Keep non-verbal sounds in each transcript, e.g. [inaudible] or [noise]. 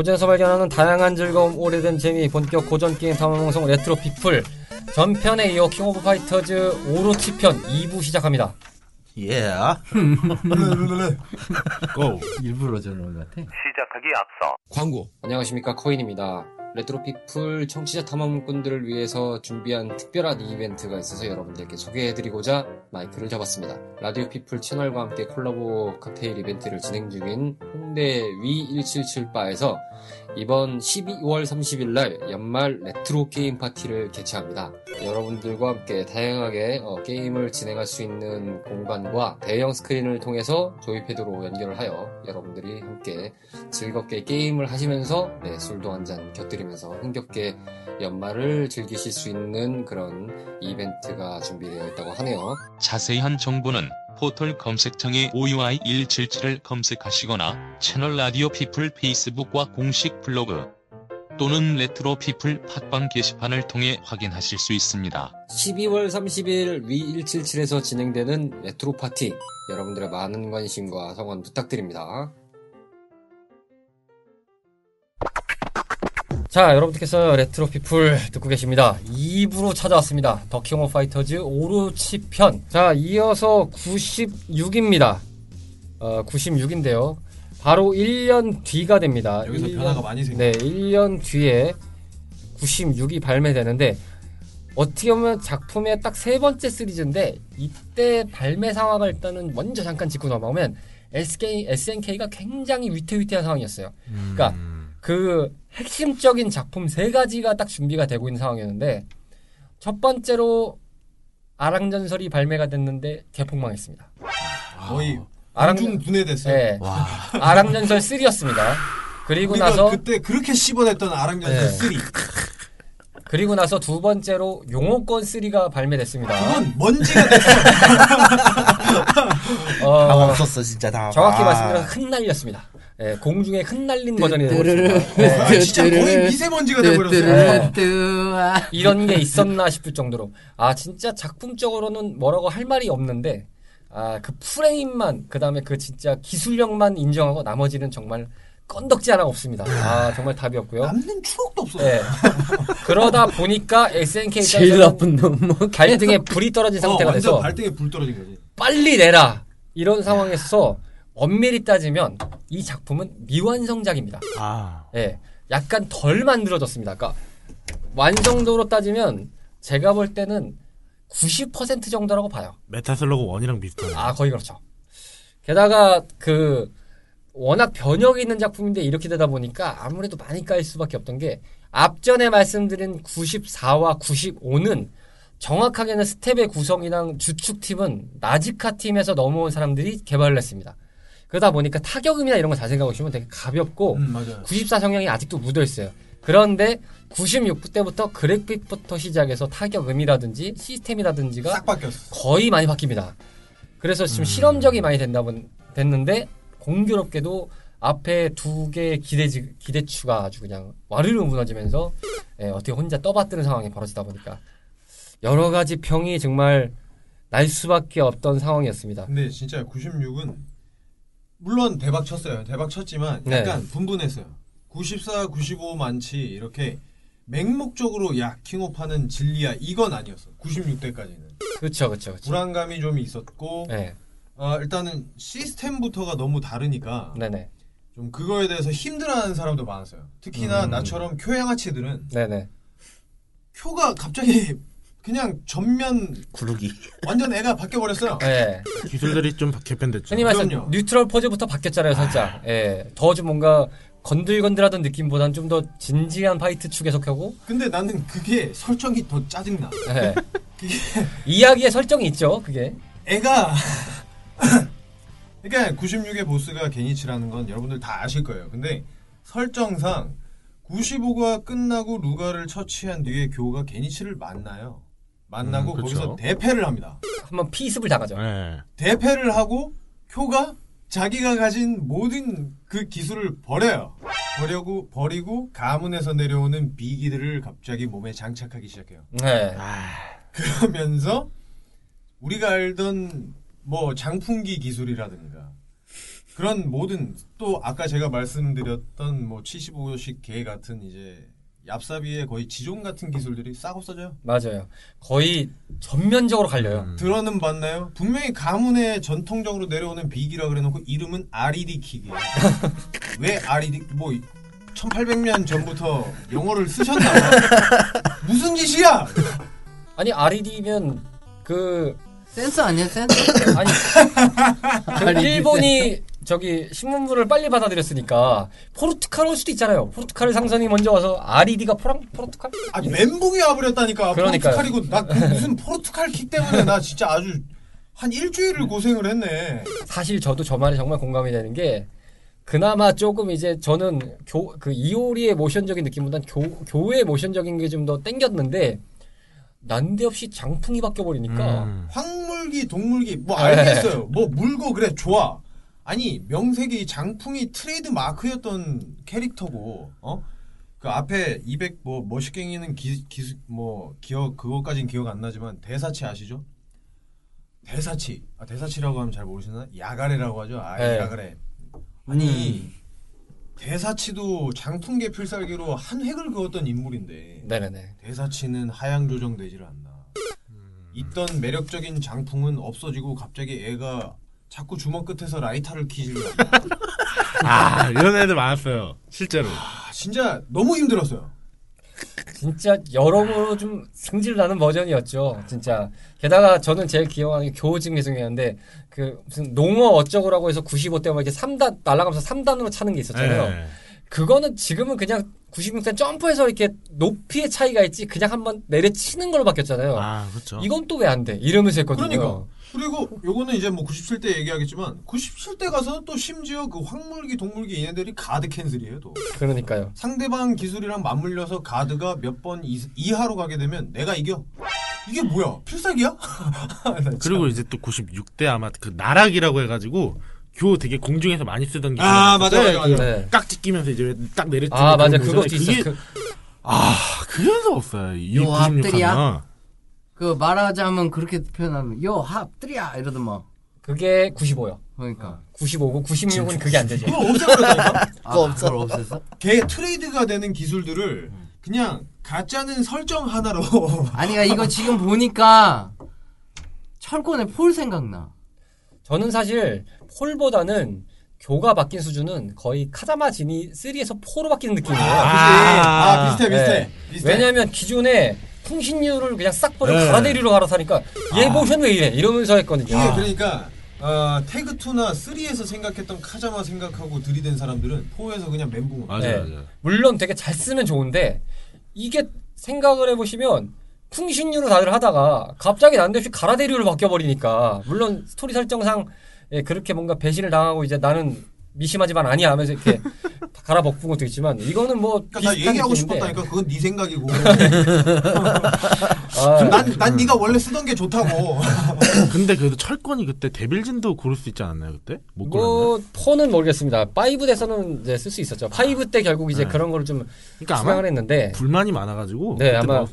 고전에서 발견하는 다양한 즐거움, 오래된 재미, 본격 고전 게임 탐험 방송 Retro People 전편에 이어 King of Fighters 오로치 편 2부 시작합니다. 예. [laughs] [laughs] Go. 일부러 저러는 것 같아. 시작하기 앞서 광고. 안녕하십니까 코인입니다. Retro People 청취자 탐험꾼들을 위해서 준비한 특별한 이벤트가 있어서 여러분들께 소개해드리고자 마이크를 잡았습니다. Radio People 채널과 함께 콜라보 칵테일 이벤트를 진행 중인 홍대 OUI177바에서 이번 12월 30일 날 연말 레트로 게임 파티를 개최합니다. 여러분들과 함께 다양하게 어, 게임을 진행할 수 있는 공간과 대형 스크린을 통해서 조이패드로 연결을 하여 여러분들이 함께 즐겁게 게임을 하시면서 네, 술도 한 잔 곁들이면서 흥겹게 연말을 즐기실 수 있는 그런 이벤트가 준비되어 있다고 하네요. 자세한 정보는 포털 검색창에 OUI177을 검색하시거나 채널 Radio People 페이스북과 공식 블로그 또는 Retro People 팟빵 게시판을 통해 확인하실 수 있습니다. 12월 30일 OUI177에서 진행되는 레트로 파티 여러분들의 많은 관심과 성원 부탁드립니다. 자, 여러분들께서 Retro People 듣고 계십니다. 2부로 찾아왔습니다. The King of Fighters 오로치 편. 자, 이어서 96입니다. 어, 96인데요. 바로 1년 뒤가 됩니다. 여기서 1년 변화가 많이 생겨. 네, 1년 뒤에 96이 발매되는데 어떻게 보면 작품의 딱 세 번째 시리즈인데 이때 발매 상황을 일단은 먼저 잠깐 짚고 넘어가면 SK, SNK가 굉장히 위태위태한 상황이었어요. 그러니까 그 핵심적인 작품 세 가지가 딱 준비가 되고 있는 상황이었는데 첫 번째로 아랑전설이 발매가 됐는데 개폭망했습니다. 거의 아랑- 안중 분해됐어요. 네. 아랑전설 3였습니다. 그리고 나서 그때 그렇게 씹어냈던 아랑전설 네. 3. 그리고 나서 두 번째로 용호권 3가 발매됐습니다. 그건 먼지가 됐어. [laughs] 어, 당 없었어 진짜 당. 정확히 아. 말씀드려서 흩날렸습니다. 예, 공중에 흩날린 버전이 되고 있습니다. 네. 아, 진짜 거의 미세먼지가 돼버렸어요. 뚜뚜아. 이런 게 있었나 싶을 정도로 아 진짜 작품적으로는 뭐라고 할 말이 없는데 아 그 프레임만 그 다음에 그 진짜 기술력만 인정하고 나머지는 정말 건덕지 하나 없습니다. 아 정말 답이 없고요. 남는 추억도 없어. 예. 그러다 보니까 SNK 제일 나쁜 놈. 뭐. 발등에 불이 떨어진 어, 상태가 완전 돼서 발등에 불 떨어진 거지. 빨리 내라 이런 상황에서 엄밀히 따지면 이 작품은 미완성작입니다. 아. 예, 약간 덜 만들어졌습니다. 그러니까 완성도로 따지면 제가 볼 때는 90% 정도라고 봐요. Metal Slug one이랑 비슷하네. 아 거의 그렇죠. 게다가 그 워낙 변형이 있는 작품인데 이렇게 되다 보니까 아무래도 많이 까일 수밖에 없던 게 앞전에 말씀드린 94와 95는 정확하게는 스태프의 구성이랑 주축팀은 나스카 팀에서 넘어온 사람들이 개발을 했습니다. 그러다 보니까 타격음이나 이런 거 잘 생각해 보시면 되게 가볍고 음, 맞아요. 94 성향이 아직도 묻어 있어요. 그런데 96부 때부터 그래픽부터 시작해서 타격음이라든지 시스템이라든지가. 거의 많이 바뀝니다. 그래서 지금 실험적이 많이 된다 본 됐는데 공교롭게도 앞에 두 개의 기대 기대추가 아주 그냥 와르르 무너지면서 예, 어떻게 혼자 떠받드는 상황이 벌어지다 보니까 여러 가지 평이 정말 날 수밖에 없던 상황이었습니다. 근데 진짜 96은 물론 대박 쳤어요. 대박 쳤지만 네. 약간 분분했어요. 94, 95 많지 이렇게 맹목적으로 야 킹오파는 진리야 이건 아니었어. 96대까지는 그렇죠, 그렇죠. 불안감이 좀 있었고 네, 아, 일단은 시스템부터가 너무 다르니까 네네, 좀 그거에 대해서 힘들어하는 사람도 많았어요. 특히나 음. 나처럼 쿄양아치들은 네네. 쿄가 갑자기 그냥 전면 구르기. 완전 애가 바뀌어 버렸어요. 네. 기술들이 좀 개편됐죠. 흔히 말해서 그럼요. neutral 포즈부터 바뀌었잖아요, 살짝. 예, 더 좀 뭔가 건들건들하던 느낌보다는 좀 더 진지한 파이터 축에 속하고 근데 나는 그게 설정이 더 짜증나. 예. [laughs] 이야기의 설정이 있죠, 그게. 애가 [laughs] 그러니까 96의 보스가 게닛츠라는 건 여러분들 다 아실 거예요. 근데 설정상 95가 끝나고 루갈을 처치한 뒤에 쿄가 게닛츠를 만나요. 만나고 음, 그쵸. 거기서 대패를 합니다. 한번 피습을 당하죠. 네. 대패를 하고 교가 자기가 가진 모든 그 기술을 버려요. 버려고 버리고 가문에서 내려오는 비기들을 갑자기 몸에 장착하기 시작해요. 네. 그러면서 우리가 알던 뭐 장풍기 기술이라든가 그런 모든 또 아까 제가 말씀드렸던 뭐 75식 개 같은 이제 얍삽이의 거의 지존 같은 기술들이 싹 없어져요. 맞아요. 거의 전면적으로 갈려요. 음. 들어는 봤나요? 분명히 가문에 전통적으로 내려오는 비기라 그래놓고 이름은 아리디 킥이에요. [laughs] 왜 아리디 뭐 1800년 전부터 영어를 쓰셨나? [laughs] 무슨 짓이야? 아니 RED면 그 센스 아니야 센스? 아니 그 일본이 저기 신문부를 빨리 받아들였으니까 포르투갈 올 수도 있잖아요. 포르투갈 상선이 먼저 와서 RED가 포랑 포르투갈? 아 멘붕이 와버렸다니까. 그러니까요. 포르투갈이고 나 그 무슨 포르투갈 킥 때문에 나 진짜 아주 한 일주일을 고생을 했네. 사실 저도 저 말에 정말 공감이 되는 게 그나마 조금 이제 저는 교, 그 이오리의 모션적인 느낌보단 교, 교의 모션적인 게 좀 더 땡겼는데 난데없이 장풍이 바뀌어 버리니까 음. 황물기 동물기 뭐 네. 알겠어요. 뭐 물고 그래 좋아. 아니 명색이 장풍이 트레이드 마크였던 캐릭터고 어? 그 앞에 200뭐 멋있갱이는 기, 기수 뭐 기억 그거까진 기억 안 나지만 대사치 아시죠? 대사치 아 대사치라고 하면 잘 모르시나? 야가레라고 하죠. 아 네. 야가레. 아니 대사치도 장풍계 필살기로 한 획을 그었던 인물인데 네네네. 대사치는 하향 조정되질 않나. 있던 매력적인 장풍은 없어지고 갑자기 애가 자꾸 주먹 끝에서 라이터를 키질 않나. [laughs] 아 이런 애들 많았어요. 실제로. 아, 진짜 너무 힘들었어요. 진짜 여러모로 좀 승질 나는 버전이었죠. 진짜. 게다가 저는 제일 기억하는 게 교우증 계승이었는데 그 무슨 농어 어쩌고라고 해서 95대 막 이렇게 3단 날아가면서 3단으로 차는 게 있었잖아요. 네. 그거는 지금은 그냥 96대 점프해서 이렇게 높이의 차이가 있지 그냥 한번 내려치는 걸로 바뀌었잖아요. 아 그렇죠. 이건 또 왜 안 돼? 이러면서 했거든요. 그러니까. 그리고 요거는 이제 뭐 97대 얘기하겠지만 97대 가서는 또 심지어 그 황물기 동물기 얘네들이 가드 캔슬이에요 또. 그러니까요. 상대방 기술이랑 맞물려서 가드가 몇 번 이하로 가게 되면 내가 이겨. 이게 뭐야? 필살기야? 나. [laughs] 그리고 이제 또 96대 아마 그 나락이라고 해가지고 교 되게 공중에서 많이 쓰던 기술. 아, 맞아, 맞아, 맞아. 네. 깍지 끼면서 이제 딱 내려치는 아, 맞아. 그런 그것도 모션이 있어. 그게 그, 아 그게 연습 없어요. 이 요 96 앞들이야? 그 말하자면 그렇게 표현하면 요 합들이야 이러더만 그게 95요. 그러니까 95고 96은 그게 안 되죠. 그걸 없애버렸다니까? 아, 그걸 없앴어? 걔 트레이드가 되는 기술들을 그냥 가짜는 설정 하나로 [laughs] 아니 야 이거 지금 보니까 철권의 폴 생각나 저는 사실 폴보다는 교가 바뀐 수준은 거의 카자마 지니 3에서 4로 바뀌는 느낌이에요. 아, 비슷해 비슷해 네. 비슷해 왜냐면 기존에 풍신유를 그냥 싹 버리고 네. 가라데리로 갈아타니까 얘 모션 왜 이래 이러면서 했거든요. 이게 그러니까 어, 태그 2나 3에서 생각했던 카자마 생각하고 들이댄 사람들은 4에서 그냥 멘붕 맞아요, 네. 맞아요. 물론 되게 잘 쓰면 좋은데 이게 생각을 해보시면 풍신유로 다들 하다가 갑자기 난데없이 가라데리로 바뀌어버리니까 물론 스토리 설정상 예, 그렇게 뭔가 배신을 당하고 이제 나는 미심하지만 아니야 하면서 이렇게 [laughs] 다 갈아벗은 것도 있지만 이거는 뭐 그러니까 나 비슷한 얘기하고 느낌인데 싶었다니까 그건 네 생각이고 [laughs] 아, 난, 난 네가 원래 쓰던 게 좋다고 [laughs] 근데 그래도 철권이 그때 데빌진도 고를 수 있지 않았나요 그때? 못 고르나요? 뭐 폰은 모르겠습니다. 5 돼서는 이제 쓸 수 있었죠. 5때 결국 이제 네. 그런 거를 좀 그러니까 아마 수강을 했는데 불만이 많아가지고. 네, 그때 아마 뭐-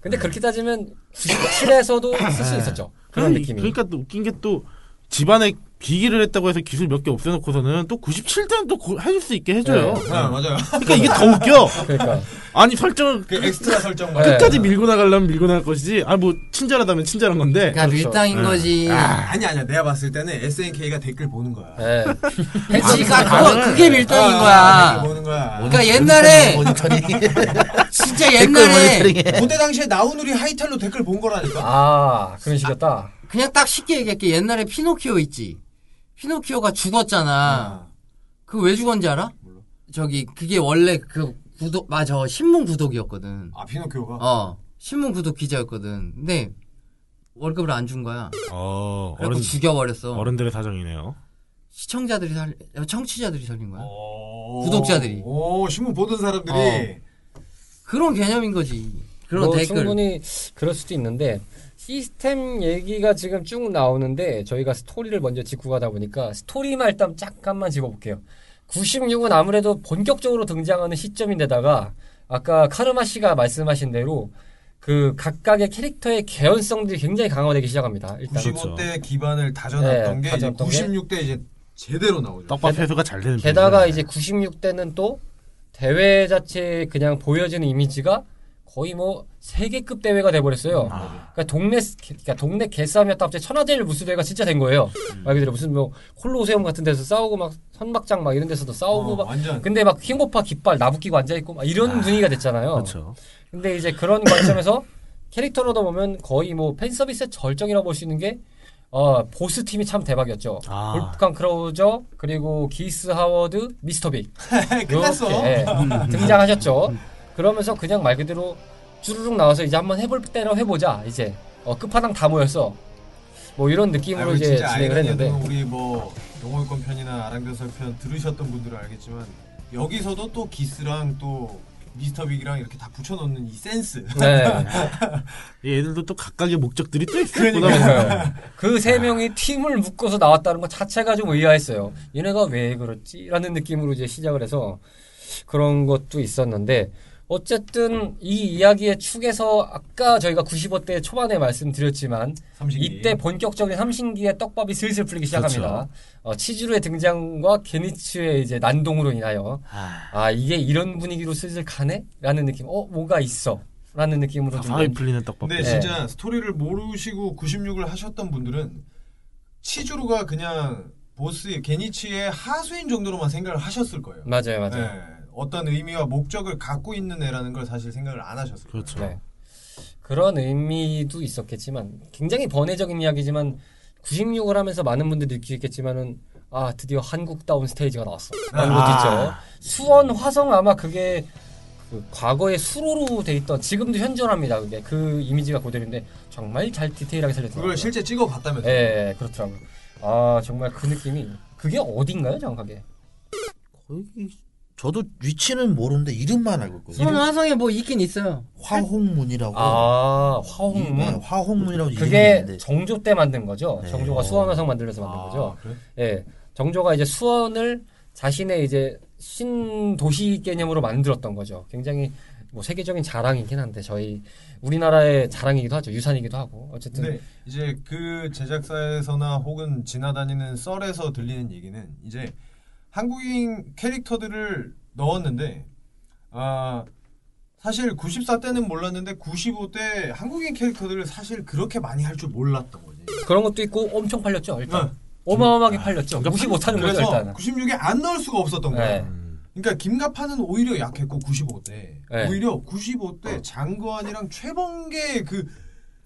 근데 그렇게 따지면 97에서도 쓸수 네. 있었죠. 그런 느낌이. 그러니까 또 웃긴 게 또 집안에 비기를 했다고 해서 기술 몇 개 없애놓고서는 또 97대는 또 고- 해줄 수 있게 해줘요. 네. 아, 맞아요 그러니까 이게 더 웃겨. 그러니까 아니 설정을 그 엑스트라 설정 네. 끝까지 밀고 나가려면 밀고 나갈 것이지. 아 뭐 친절하다면 친절한 건데. 그러니까 그렇죠. 밀당인 네. 거지 아니 아니야 내가 봤을 때는 SNK가 댓글 보는 거야 [laughs] 예. 그러니까 그거 그게 밀당인 아, 거야 보는 거야 그러니까 옛날에. [laughs] 진짜 옛날에. 그때 당시에 나우누리 하이텔로 댓글 본 거라니까 아 그런 식이었다. 그냥 딱 쉽게 얘기할게 옛날에 피노키오 있지 피노키오가 죽었잖아. 아, 그왜 죽었는지 알아? 저기 그게 원래 그 구독 맞아 신문 구독이었거든. 아 피노키오가? 어 신문 구독 기자였거든. 근데 월급을 안 준 거야. 어 그래서 어른 죽여버렸어. 어른들의 사정이네요. 시청자들이 살 청취자들이 살린 거야. 오, 구독자들이. 오 신문 보던 사람들이. 어. 그런 개념인 거지. 그런 뭐 댓글. 충분히 그럴 수도 있는데 시스템 얘기가 지금 쭉 나오는데 저희가 스토리를 먼저 짚고 가다 보니까 스토리만 일단 잠깐만 짚어볼게요. 96은 아무래도 본격적으로 등장하는 시점인데다가 아까 카르마 씨가 말씀하신 대로 그 각각의 캐릭터의 개연성들이 굉장히 강화되기 시작합니다. 일단 95대 기반을 다져놨던 네, 게 이제 다져놨던 게 96대 이제 제대로 나오죠. 떡밥 회수가 잘 되는 게다가. 이제 96대는 또 대회 자체 그냥 보여지는 이미지가 거의 뭐 세계급 대회가 돼버렸어요. 아. 그러니까 동네 그러니까 동네 개싸움이었다 갑자기 천하제일 무술대회가 진짜 된 거예요. 음. 말 그대로 무슨 뭐 콜로세움 같은 데서 싸우고 막 선박장 막 이런 데서도 싸우고 어, 막 완전 근데 막 킹고파 깃발 나부끼고 앉아 있고 막 이런 분위기가 됐잖아요. 그렇죠. 근데 이제 그런 관점에서 캐릭터로도 보면 거의 뭐 팬 서비스의 절정이라고 볼 수 있는 게 어, 보스 팀이 참 대박이었죠. 아. 볼프칸 크라우저 그리고 기스 하워드, 미스터 빅 [laughs] 끝났어. 예, 등장하셨죠. [laughs] 그러면서 그냥 말 그대로 주르륵 나와서 이제 한번 해볼 때로 해보자. 이제 어, 끝판왕 다 모였어. 뭐 이런 느낌으로 아이고, 이제 진행을 했는데 우리 뭐 동호회권 편이나 아랑교설 편 들으셨던 분들은 알겠지만 여기서도 또 기스랑 또 미스터 빅이랑 이렇게 다 붙여놓는 이 센스. 네. [laughs] 얘들도 또 각각의 목적들이 또 있어요. 그러니까요. 보다 [laughs] 보면. 그세 명이 팀을 묶어서 나왔다는 것 자체가 좀 의아했어요. 얘네가 왜 그렇지? 라는 느낌으로 이제 시작을 해서 그런 것도 있었는데 어쨌든 이 이야기의 축에서 아까 저희가 95대 초반에 말씀드렸지만 삼신기. 이때 본격적인 삼신기의 떡밥이 슬슬 풀리기 시작합니다. 그렇죠. 어, 치주르의 등장과 게니츠의 이제 난동으로 인하여 아, 아 이게 이런 분위기로 슬슬 가네? 라는 느낌. 어 뭐가 있어? 라는 느낌으로 좀 풀리는 떡밥. 근데 네. 진짜 스토리를 모르시고 96을 하셨던 분들은 치주루가 그냥 보스 게니치의 하수인 정도로만 생각을 하셨을 거예요. 맞아요, 맞아요. 네. 어떤 의미와 목적을 갖고 있는 애라는 걸 사실 생각을 안 하셨을 거예요. 그렇죠. 네. 그런 의미도 있었겠지만 굉장히 번외적인 이야기지만 96을 하면서 많은 분들이 느끼겠지만은 아 드디어 한국다운 스테이지가 나왔어 아. 있죠 수원 화성 아마 그게 그 과거의 수로로 돼 있던 지금도 현존합니다 그게 그 이미지가 그대로인데 정말 잘 디테일하게 살렸더라고요 그걸 실제 찍어 봤다면서요. 예 예, 그렇더라고요 아 정말 그 느낌이 그게 어딘가요 정확하게 거기 저도 위치는 모르는데 이름만 알고 있거든요. 수원 화성에 뭐 있긴 있어요. 화홍문이라고. 아 네, 화홍문 화홍문이라고 이름이 그게 있는데 정조 때 만든 거죠 네. 정조가 수원 화성 만들면서 만든 거죠 아, 그래? 예, 정조가 이제 수원을 자신의 이제 신도시 개념으로 만들었던 거죠. 굉장히 뭐 세계적인 자랑이긴 한데 저희 우리나라의 자랑이기도 하죠. 유산이기도 하고 어쨌든 근데 이제 그 제작사에서나 혹은 지나다니는 썰에서 들리는 얘기는 이제 한국인 캐릭터들을 넣었는데 아 사실 94 때는 몰랐는데 95 때 한국인 캐릭터들을 사실 그렇게 많이 할 줄 몰랐던 거지. 그런 것도 있고 엄청 팔렸죠. 일단 네. 어마어마하게 팔렸죠. 무시 못하는 거죠 그래서 일단. 96에 안 넣을 수가 없었던 거야. 네. 음. 그러니까 김가파는 오히려 약했고 95때 네. 오히려 95때 장거환이랑 최범계 그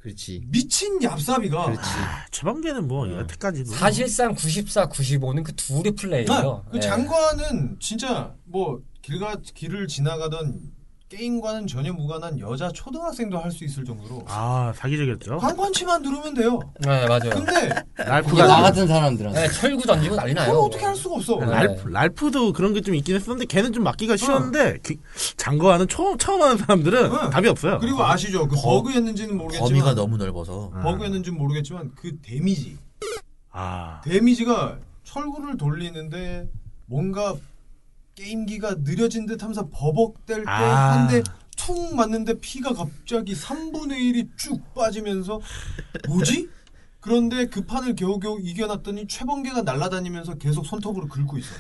그렇지. 미친 얍삽이가 아, 최방계는 뭐 여태까지도 사실상 94, 95는 그 둘의 플레이예요. 그 예. 장관은 진짜 뭐 길가 길을 지나가던 게임과는 전혀 무관한 여자 초등학생도 할 수 있을 정도로 아 사기적이었죠. 관관치만 누르면 돼요. 네 맞아요. 근데 랄프가 나 같은 사람들한테. 네, 철구 던지고 난리 나요. 그걸 어떻게 할 수가 없어. 네. 랄프, 랄프도 그런 게 좀 있긴 했었는데 걔는 좀 맡기가 쉬웠는데 기- 장거하는 처음 처음 하는 사람들은 응. 답이 없어요. 그리고 아시죠? 그 거- 버그였는지는 모르겠지만 범위가 너무 넓어서 음. 버그였는지는 모르겠지만 그 데미지 아 데미지가 철구를 돌리는데 뭔가 게임기가 느려진 듯 하면서 버벅댈 때 아. 한대툭 맞는데 피가 갑자기 3분의 1이 쭉 빠지면서 뭐지? 그런데 그 판을 겨우겨우 이겨놨더니 최범계가 날아다니면서 계속 손톱으로 긁고 있어.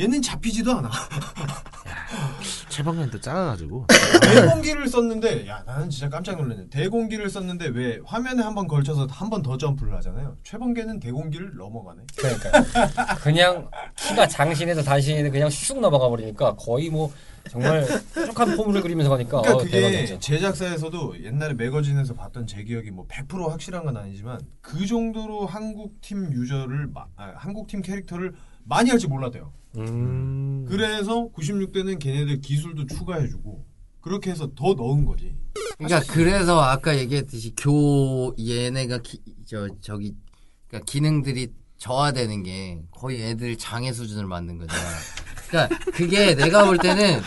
얘는 잡히지도 않아. [laughs] 또 작아가지고 대공기를 썼는데 야 나는 진짜 깜짝 놀랐네. 대공기를 썼는데 왜 화면에 한 번 걸쳐서 한 번 더 점프를 하잖아요. 최범계는 대공기를 넘어가네. 그러니까 그냥 키가 장신해서 단신인데 그냥 슉 넘어가 버리니까 거의 뭐 정말 뾰족한 폼을 그리면서 가니까 그러니까 어, 그게 대박이죠. 제작사에서도 옛날에 매거진에서 봤던 제 기억이 뭐 100% 확실한 건 아니지만 그 정도로 한국 팀 유저를 마- 아, 한국 팀 캐릭터를 많이 할지 몰랐대요. 음. 그래서 96대는 걔네들 기술도 추가해주고 그렇게 해서 더 넣은 거지. 그러니까 그래서 아까 얘기했듯이 교 얘네가 기, 저 저기 그러니까 기능들이 저하되는 게 거의 애들 장애 수준을 만든 거잖아. 그러니까 그게 내가 볼 때는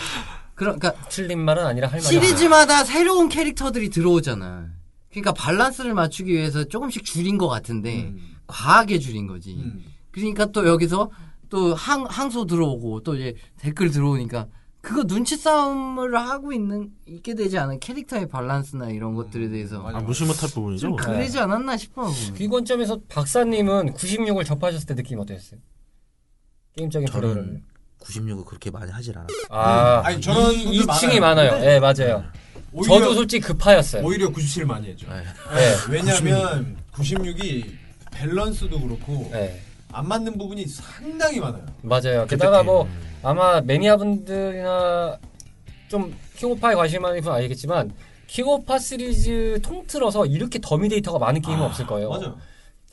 그런 그러니까 틀린 말은 아니라 할 말이 시리즈마다 새로운 캐릭터들이 들어오잖아. 그러니까 밸런스를 맞추기 위해서 조금씩 줄인 것 같은데 음. 과하게 줄인 거지. 음. 그러니까 또 여기서 또 항, 항소 들어오고 또 이제 댓글 들어오니까 그거 눈치 싸움을 하고 있는 있게 되지 않은 캐릭터의 밸런스나 이런 것들에 대해서. 아, 무시 못할 부분이죠. 좀 그러지 않았나 싶어. 이 관점에서 박사님은 96을 접하셨을 때 느낌 어떠셨어요? 게임적인. 저는 96을 그렇게 많이 하질 않아. 아, 아니, 저런 이, 분들 2층이 많아요. 많아요. 예, 맞아요. 오히려, 저도 솔직히 급하였어요. 오히려 97 많이 했죠. 네. 예. 왜냐면 96이 밸런스도 그렇고 예. 안 맞는 부분이 상당히 많아요. 맞아요. 게다가 뭐 아마 매니아분들이나 좀 킹오파에 관심 많은 분 알겠지만 킹오파 시리즈 통틀어서 이렇게 더미 데이터가 많은 게임은 없을 거예요. 맞아요.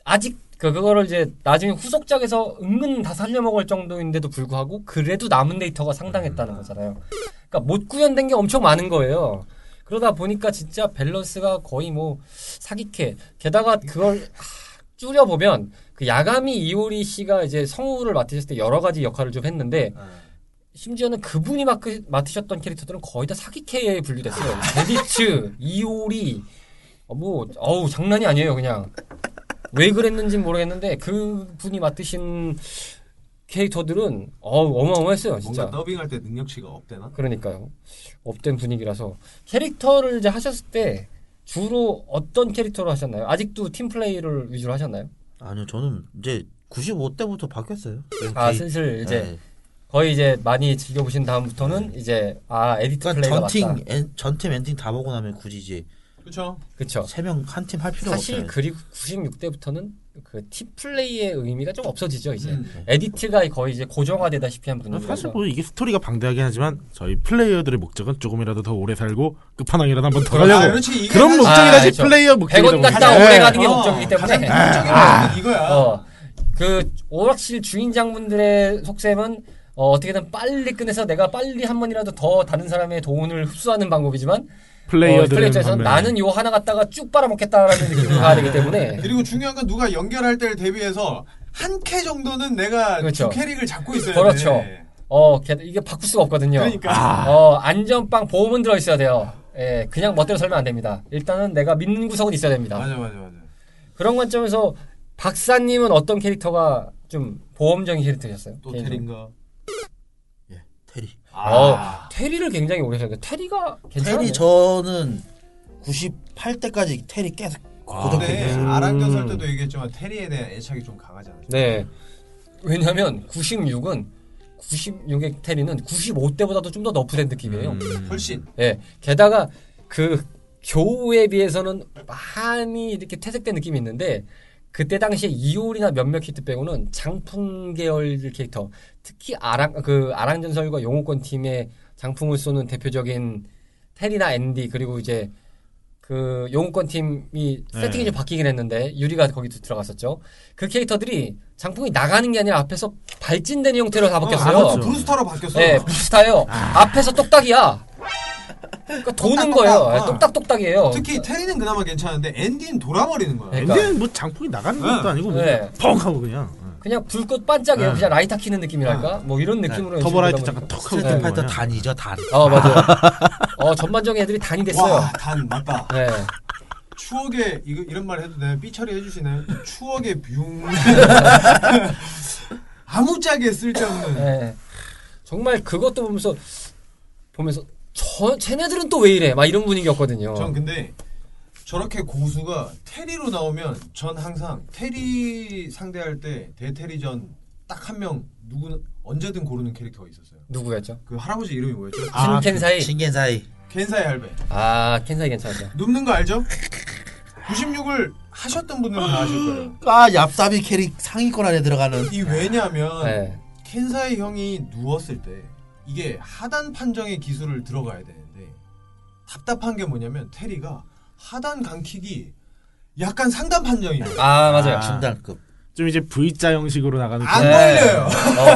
아직 그 그거를 이제 나중에 후속작에서 은근 다 살려먹을 정도인데도 불구하고 그래도 남은 데이터가 상당했다는 거잖아요. 그러니까 못 구현된 게 엄청 많은 거예요. 그러다 보니까 진짜 밸런스가 거의 뭐 사기캐. 게다가 그걸 줄여 보면 그 야가미 이오리 씨가 이제 성우를 맡으셨을 때 여러 가지 역할을 좀 했는데 심지어는 그분이 맡으, 맡으셨던 캐릭터들은 거의 다 사기캐에 분류됐어요. 데디츠, 이오리, 어, 뭐, 어우, 장난이 아니에요, 그냥. 왜 그랬는지는 모르겠는데, 그 분이 맡으신 캐릭터들은, 어우, 어마어마했어요, 진짜. 뭔가 더빙할 때 능력치가 없대나? 그러니까요. up된 분위기라서. 캐릭터를 이제 하셨을 때, 주로 어떤 캐릭터로 하셨나요? 아직도 팀 플레이를 위주로 하셨나요? 아니요, 저는 이제 95 때부터 바뀌었어요. 아, 거의- 슬슬 이제, 네. 거의 이제 많이 즐겨 보신 다음부터는 이제, 아, edit 그러니까 플레이가 전팀 맞다. 엔- 전팀 엔딩 다 보고 나면 굳이 이제 그렇죠. 그쵸. 세명 한 팀할 사실 없어요. 그리고 96 때부터는 그 팀플레이의 의미가 좀 없어지죠 이제 음. edit가 거의 이제 고정화되다시피 한 분위기라서 사실 뭐 이게 스토리가 방대하긴 하지만 저희 플레이어들의 목적은 조금이라도 더 오래 살고 끝판왕이라도 한번 더 아, 가려고 그렇지. 이게 그런 목적이라지 아, 그렇죠. 플레이어 목적이다 100원 갖다. 오래 예. 가는 게 어, 목적이기 때문에 목적은 이거야. 어, 그 오락실 주인장분들의 속셈은 어, 어떻게든 빨리 끝내서 내가 빨리 한 번이라도 더 다른 사람의 돈을 흡수하는 방법이지만 어, 플레이어들은 플레이 입장에서는 반면에 나는 요 하나 갖다가 쭉 빨아먹겠다라는 느낌으로 [laughs] 가야 되기 때문에 그리고 중요한 건 누가 연결할 때를 대비해서 한 캐 정도는 내가 그렇죠. 두 캐릭을 잡고 있어야 그렇죠. 돼. 어 게- 이게 바꿀 수가 없거든요. 그러니까. 어, 안전빵 보험은 들어 있어야 돼요. 예, 그냥 멋대로 살면 안 됩니다. 일단은 내가 믿는 구석은 있어야 됩니다. 맞아 맞아 맞아. 그런 관점에서 박사님은 어떤 캐릭터가 좀 보험적인 캐릭터셨어요? 또? 테린가? 예, 테리. 어, 테리를 굉장히 오래 하셨는데 테리가 괜찮아요. 테리 저는 98때까지 테리 계속 근데 고정했어요. 아랑전 설 때도 얘기했지만 테리에 대한 애착이 좀 강하잖아. 네. 왜냐면 96은 96의 테리는 95때보다도 좀 더 너프된 느낌이에요. 음. 훨씬. 예. 게다가 그 교우에 비해서는 많이 이렇게 퇴색된 느낌이 있는데 그때 당시에 이올이나 몇몇 히트 빼고는 장풍 계열 캐릭터 특히 아랑 그 아랑전설과 용호권 팀의 장풍을 쏘는 대표적인 테리나 앤디 그리고 이제 그 용호권 팀이 세팅이 좀 바뀌긴 했는데 유리가 거기 들어갔었죠. 그 캐릭터들이 장풍이 나가는 게 아니라 앞에서 발진되는 형태로 다 바뀌었어요. 아, 브루스타로 바뀌었어. 네, 비슷해요. 앞에서 똑딱이야. 그러니까 도는 똑딱, 거예요. 똑딱. 네, 똑딱똑딱이에요. 특히 테리는 그나마 괜찮은데 앤디는 돌아버리는 거야. 네. 그러니까. 앤디는 뭐 장풍이 나가는 것도 네. 아니고 네. 그냥 펑 하고 그냥 그냥 불꽃 반짝이에요. 네. 그냥 라이터 키는 느낌이랄까? 뭐 이런 느낌으로. 터보라이트 연출되다 잠깐. 턱 하고 네. 되는 파이터. 단이죠, 단. 어, 맞아요. 어, 전반적인 애들이 단이 됐어요. 와, 단 맞다. 네. 추억의 이거 이런 말 해도 되나요? 삐처리 해주시나요? 추억의 뷰. [laughs] 아무짝에 쓸데없는. 네. 정말 그것도 보면서, 보면서, 저, 쟤네들은 또 왜 이래? 막 이런 분위기였거든요. 전 근데 저렇게 고수가 테리로 나오면 전 항상 테리 상대할 때 대테리전 딱 한 명 누구는 언제든 고르는 캐릭터가 있었어요. 누구였죠? 그 할아버지 이름이 뭐였죠? 신켄사이. 신겐사이. 겐사이 할배. 아, 켄사이 괜찮았죠. 눕는 거 알죠? 96을 하셨던 분들은 다 아실 거예요. 아, 얍삽이 캐릭 상위권 안에 들어가는. 이 왜냐면 네. 켄사이 형이 누웠을 때 이게 하단 판정의 기술을 들어가야 되는데 답답한 게 뭐냐면 테리가 하단 강킥이 약간 상단 판정이에요. 아, 맞아요. 아. 중단급. 좀 이제 V자 형식으로 나가는 안 네. 걸려요.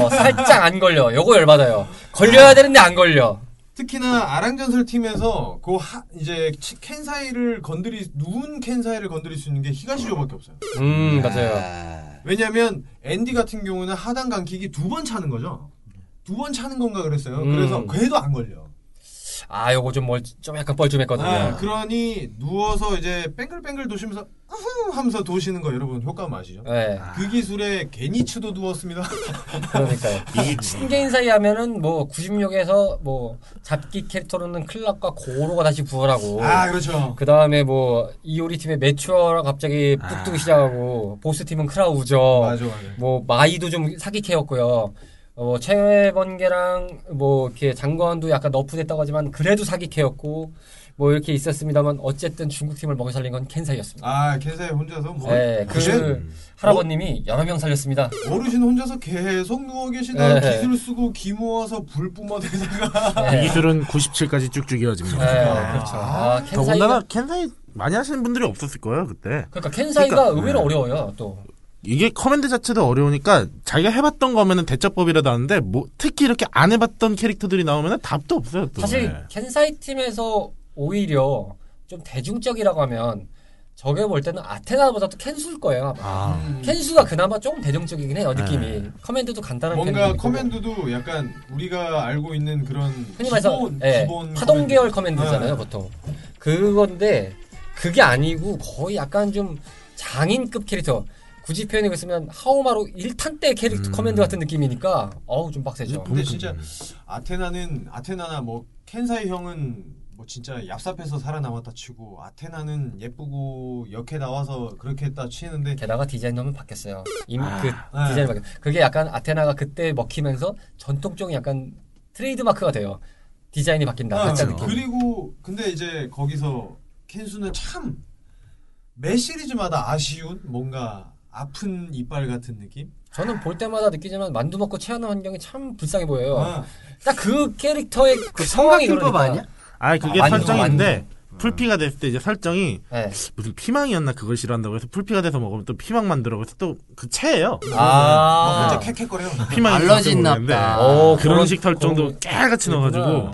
어, 살짝 안 걸려. 요거 열받아요. 걸려야 되는데 안 걸려. 특히나 아랑전설 팀에서 그 하, 이제 치- 켄사이를 건드리 누운 켄사이를 건드릴 수 있는 게 히가시조밖에 없어요. 음, 맞아요. 아, 왜냐면 앤디 같은 경우는 하단 강킥이 두 번 차는 거죠. 두 번 차는 건가 그랬어요. 음. 그래서 걔도 안 걸려. 아, 요거 좀 뭘, 좀 약간 뻘쭘했거든요. 아, 그러니 누워서 이제 뱅글뱅글 도시면서 아후 하면서 도시는 거 여러분 효과음 아시죠? 네, 그 기술에 게니츠도 누웠습니다. [laughs] 그러니까요. 신개인 사이 하면은 뭐 96에서 뭐 잡기 캐릭터로는 클락과 고로가 다시 부활하고 아 그렇죠. 그 다음에 뭐 이오리 팀의 매추어가 갑자기 뚝 뜨기 시작하고 보스 팀은 크라우저 맞아 맞아. 뭐 마이도 좀 사기 캐였고요. 어, 최번개랑 뭐 이렇게 장관도 약간 너프됐다고 하지만 그래도 사기캐였고 뭐 이렇게 있었습니다만 어쨌든 중국 팀을 먹여 살린 건 켄사이였습니다. 아 켄사이 혼자서 뭐 네, 그 그래? 할아버님이 여러 명 살렸습니다. 어르신 혼자서 계속 누워 계시다가 네. 기술 쓰고 기 모아서 불 뿜어대다가 그 네, 기술은 97까지 쭉쭉 이어집니다. 네, 그렇죠. 아, 더군다나 켄사이가 켄사이 많이 하시는 분들이 없었을 거예요 그때. 그러니까 켄사이가 그러니까, 의외로 네. 어려워요. 또 이게 커맨드 자체도 어려우니까 자기가 해봤던 거면은 대처법이라도 하는데 뭐 특히 이렇게 안 해봤던 캐릭터들이 나오면은 답도 없어요. 또. 사실 네. 켄사이 팀에서 오히려 좀 대중적이라고 하면 제가 볼 때는 아테나보다도 켄수일 거예요. 아마. 아, 켄수가 그나마 조금 대중적이긴 해요 느낌이. 네. 커맨드도 간단한 뭔가. 커맨드도 약간 우리가 알고 있는 그런 흔히 말해서 기본, 예, 기본 파동 커맨드. 계열 커맨드잖아요 네. 보통. 그건데 그게 아니고 거의 약간 좀 장인급 캐릭터. 굳이 표현을 쓰면 하오마루 1탄 때 캐릭터 음. 커맨드 같은 느낌이니까 어우 좀 빡세죠. 근데 진짜 아테나는 아테나나 뭐 켄사이 형은 뭐 진짜 얍삽해서 살아남았다 치고 아테나는 예쁘고 역해 나와서 그렇게 했다 치는데 게다가 디자인 너무 바뀌었어요. 임, 아, 그 네. 디자인 바뀌. 그게 약간 아테나가 그때 먹히면서 전통적인 약간 트레이드 마크가 돼요. 디자인이 바뀐다. 아. 그리고 근데 이제 거기서 켄수는 참 매 시리즈마다 아쉬운 뭔가 아픈 이빨 같은 느낌? 저는 볼 때마다 느끼지만 만두 먹고 체하는 환경이 참 불쌍해 보여요. 아, 딱그 캐릭터의 그그 상황이 성각김밥 그러니까. 아니야? 아 그게 아, 설정인데 풀피가 됐을 때 이제 설정이 네. 무슨 피망이었나 그걸 싫어한다고 해서 풀피가 돼서 먹으면 또 피망 만들어 그래서 또 그 체예요. 막 아. 혼자 캑캑거려. 모르겠는데 보다. 오, 그런 그런- 식 설정도 그런- 깨알같이 넣어가지고.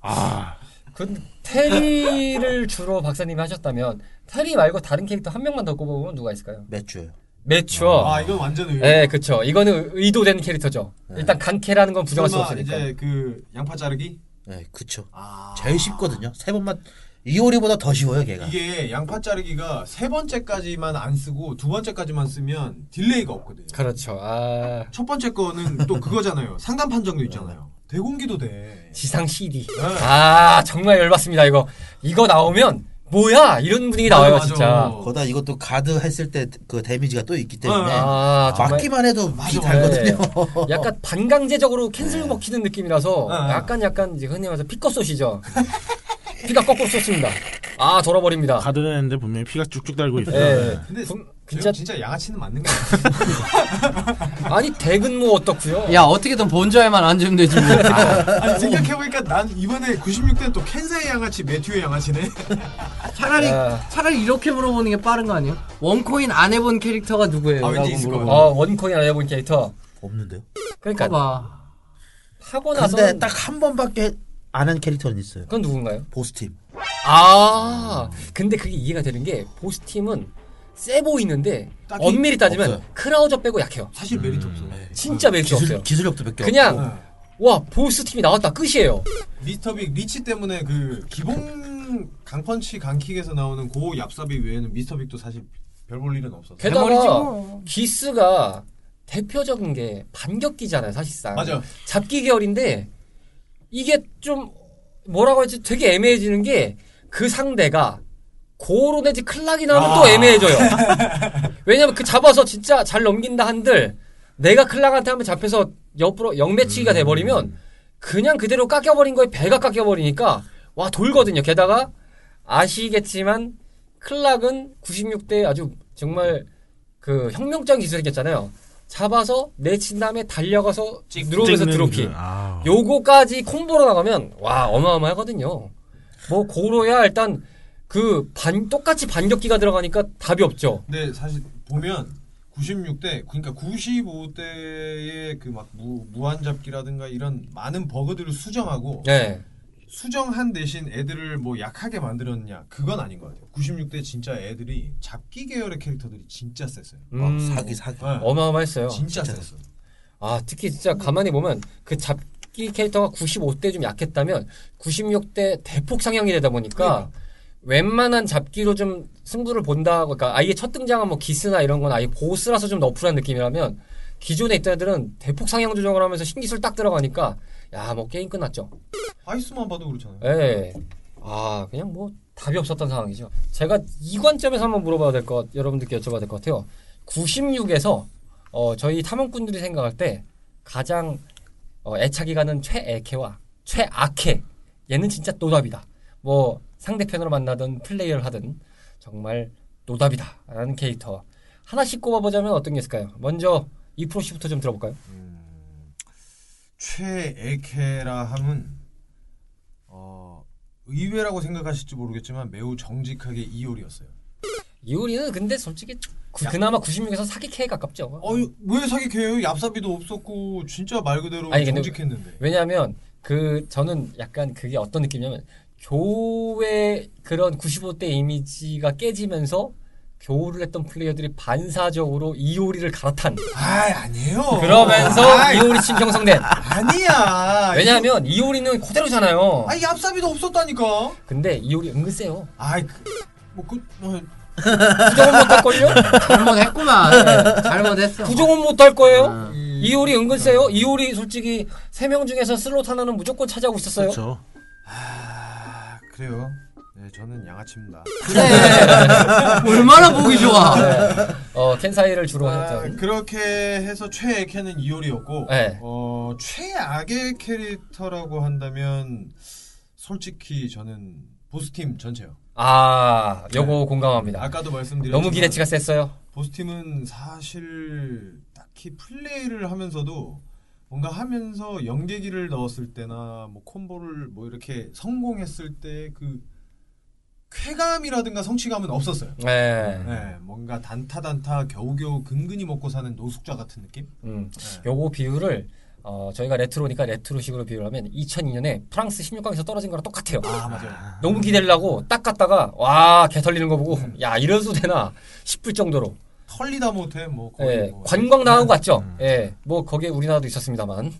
아 그 테리를 주로 박사님이 하셨다면 테리 말고 다른 캐릭터 한 명만 더 꼽아보면 누가 있을까요? 매추어예요. 매추어. 아 이건 완전 의외. 네, 그쵸. 이거는 의도된 캐릭터죠. 네. 일단 강캐라는 건 부정할 수 없으니까. 이제 그 양파 자르기? 네, 그쵸. 아 제일 쉽거든요. 세 번만 이오리보다 더 쉬워요, 걔가. 이게 양파 자르기가 세 번째까지만 안 쓰고 두 번째까지만 쓰면 delay가 없거든요. 그렇죠. 아, 첫 번째 거는 또 그거잖아요. [laughs] 상단 판정도 있잖아요. 대공기도 돼. 지상 CD. 네. 아, 정말 열받습니다, 이거. 이거 나오면, 뭐야! 이런 분위기 나와요, 맞아, 진짜. 맞아. 거다 이것도 가드 했을 때 그 데미지가 또 있기 때문에 아, 정말. 맞기만 해도 피 맞아, 달거든요. 약간 반강제적으로 캔슬 먹히는 느낌이라서 네. 약간 약간 이제 흔히 말해서 피꺼솟이죠. [laughs] 피가 거꾸로 솟습니다. 아 돌아버립니다. 가드는 했는데 분명히 피가 쭉쭉 달고 있어요. 예. 근데 분- 진짜 진짜 양아치는 맞는 거 같아. 아니 대근모 어떻고요? 야 어떻게든 본조에만 앉으면 되지 뭐. [laughs] 아니 생각해보니까 난 이번에 96대 또 켄사의 양아치 매튜의 양아치네. 차라리 야. 차라리 이렇게 물어보는 게 빠른 거 아니에요? 원코인 안 해본 캐릭터가 누구예요? 아, 라고 물어보면. 어 원코인 안 해본 캐릭터. 없는데요. 그러니까 봐봐. 하고 나서 근데 딱 한 번밖에 안 한 캐릭터는 있어요. 그건 누군가요? 보스팀. 아 근데 그게 이해가 되는 게 보스 팀은 세 보이는데 엄밀히 따지면 없어요. 크라우저 빼고 약해요. 사실 메리트 없어. 진짜 메리트 기술, 없어요. 기술력도 몇 개. 그냥 네. 와 보스 팀이 나왔다 끝이에요. 미스터 빅 리치 때문에 그 기본 강펀치 강킥에서 나오는 고 얍삽이 외에는 미스터 빅도 사실 별 볼 일은 없었어. 게다가 대머리지 뭐. 기스가 대표적인 게 반격기잖아요, 사실상. 맞아. 잡기 계열인데 이게 좀 뭐라고 할지 되게 애매해지는 게 그 상대가 고로 내지 클락이 나오면 아. 또 애매해져요. [laughs] 왜냐면 그 잡아서 진짜 잘 넘긴다 한들 내가 클락한테 한번 잡혀서 옆으로 영매치기가 음. 돼버리면 그냥 그대로 깎여버린 거에 배가 깎여버리니까 와 돌거든요. 게다가 아시겠지만 클락은 96대 아주 정말 그 혁명적인 기술이겠잖아요. 잡아서 내친 다음에 달려가서 누르면서 드롭킥. 그- 아. 요거까지 콤보로 나가면 와 어마어마하거든요. 뭐 고로야 일단 그 반 똑같이 반격기가 들어가니까 답이 없죠. 근데 사실 보면 96대 그러니까 95대의 그 막 무한 잡기라든가 이런 많은 버그들을 수정하고 네. 수정한 대신 애들을 뭐 약하게 만들었냐 그건 아닌 것 같아요. 96대 진짜 애들이 잡기 계열의 캐릭터들이 진짜 셌어요. 음, 어, 사기 사기. 네. 어마어마했어요. 진짜 진짜 셌어. 아 특히 진짜 가만히 보면 그 잡기 캐릭터가 95대 좀 약했다면 96대 대폭 상향이 되다 보니까 웬만한 잡기로 좀 승부를 본다. 그러니까 아예 첫 등장한 뭐 기스나 이런 건 아예 보스라서 좀 너프란 느낌이라면 기존에 있던 애들은 대폭 상향 조정을 하면서 신기술 딱 들어가니까 야 뭐 게임 끝났죠. 아이스만 봐도 그렇잖아요. 예. 아, 그냥 뭐 답이 없었던 상황이죠. 제가 이 관점에서 한번 물어봐야 될 것, 여러분들께 여쭤봐야 될 것 같아요. 96에서 어, 저희 탐험꾼들이 생각할 때 가장 어, 애착이 가는 최애캐와 최악캐 얘는 진짜 노답이다. 뭐 상대편으로 만나든 플레이를 하든 정말 노답이다라는 캐릭터 하나씩 꼽아보자면 어떤 게 있을까요? 먼저 이프로 씨부터 좀 들어볼까요? 최애캐라 함은 어, 의외라고 생각하실지 모르겠지만 매우 정직하게 이효리였어요. 이효리는 근데 솔직히 구- 그나마 96에서 사기캐에 가깝죠. 어이 왜 사기캐요? 얍삽이도 없었고 진짜 말 그대로 아니, 정직했는데. 왜냐하면 그 저는 약간 그게 어떤 느낌이냐면 교회 그런 95대 이미지가 깨지면서 교우를 했던 플레이어들이 반사적으로 이효리를 갈아탄 아 아니에요. 그러면서 아이, 이효리 친 형성된 아니야. 왜냐하면 이효리는 그대로잖아요 아니 얍삽이도 없었다니까. 근데 이효리 은근 세요 아이 뭐그 뭐, 부정은 못할 걸요? 잘못했구만. 잘못했어. 부정은 못할 거예요 아. 이효리 은근 세요 이효리 솔직히 세 명 중에서 슬롯 하나는 무조건 차지하고 있었어요 그렇죠. 아 그래요. 네 저는 양아치입니다. 그래. [laughs] 얼마나 보기 좋아. 어 켄사이를 주로 아, 했던 그렇게 해서 최애 캐는 이효리였고 네. 어, 최악의 캐릭터라고 한다면 솔직히 저는 보스팀 전체요. 아 요거 공감합니다 아까도 말씀드렸지만 너무 기대치가 셌어요 보스팀은 사실 딱히 플레이를 하면서도 뭔가 하면서 연계기를 넣었을 때나 뭐 콤보를 뭐 이렇게 성공했을 때 그 쾌감이라든가 성취감은 없었어요. 네. 네, 뭔가 단타 단타 겨우겨우 근근히 먹고 사는 노숙자 같은 느낌? 음. 네. 요거 비율을 어, 저희가 레트로니까 레트로식으로 비유를 하면 2002년에 프랑스 16강에서 떨어진 거랑 똑같아요. 아 맞아요. 너무 기대를 하고 딱 갔다가 와, 개 털리는 거 보고 야, 이래도 되나 싶을 정도로 털리다 못해 뭐 거의 예, 뭐 관광 당하고 갔죠. 예. 뭐 거기에 우리나라도 있었습니다만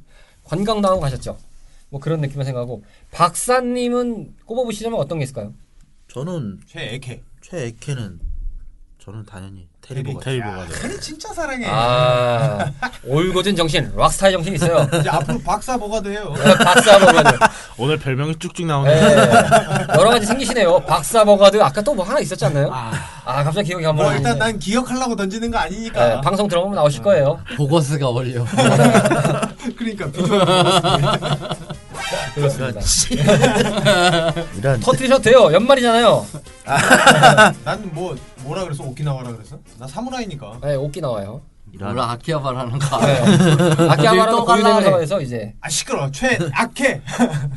관광 당하고 가셨죠. 뭐 그런 느낌을 생각하고 박사님은 꼽아보시자면 어떤 게 있을까요? 저는 최애캐. 최애캐는 저는 당연히 테리보가 돼. 걔는 진짜 사랑해. 아, 올고든 정신, 락스타의 정신 있어요. 이제 앞으로 박사 뭐가 돼요? 박사버거드. [laughs] 오늘 별명이 쭉쭉 예, 나오네. 여러 가지 생기시네요. 박사버거드. 아까 또 뭐 하나 있었지 않나요? 아, 갑자기 기억이 안뭐 나네. 일단 난 기억하려고 던지는 거 아니니까. 예, 방송 들어보면 나오실 거예요. 보거스가 어울려. [laughs] 그러니까 비주얼 그렇습니다. [laughs] 이런 터트리셔도 돼요. 연말이잖아요. 나는 뭐 뭐라 그랬어? 오키나와라 그랬어? 나 사무라이니까. 네, 옷기 나와요. 이런 몰라 아키하바를 하는 거 네. 알아. 아키하바라는. 회사에서 이제 아 시끄러. 최악캐.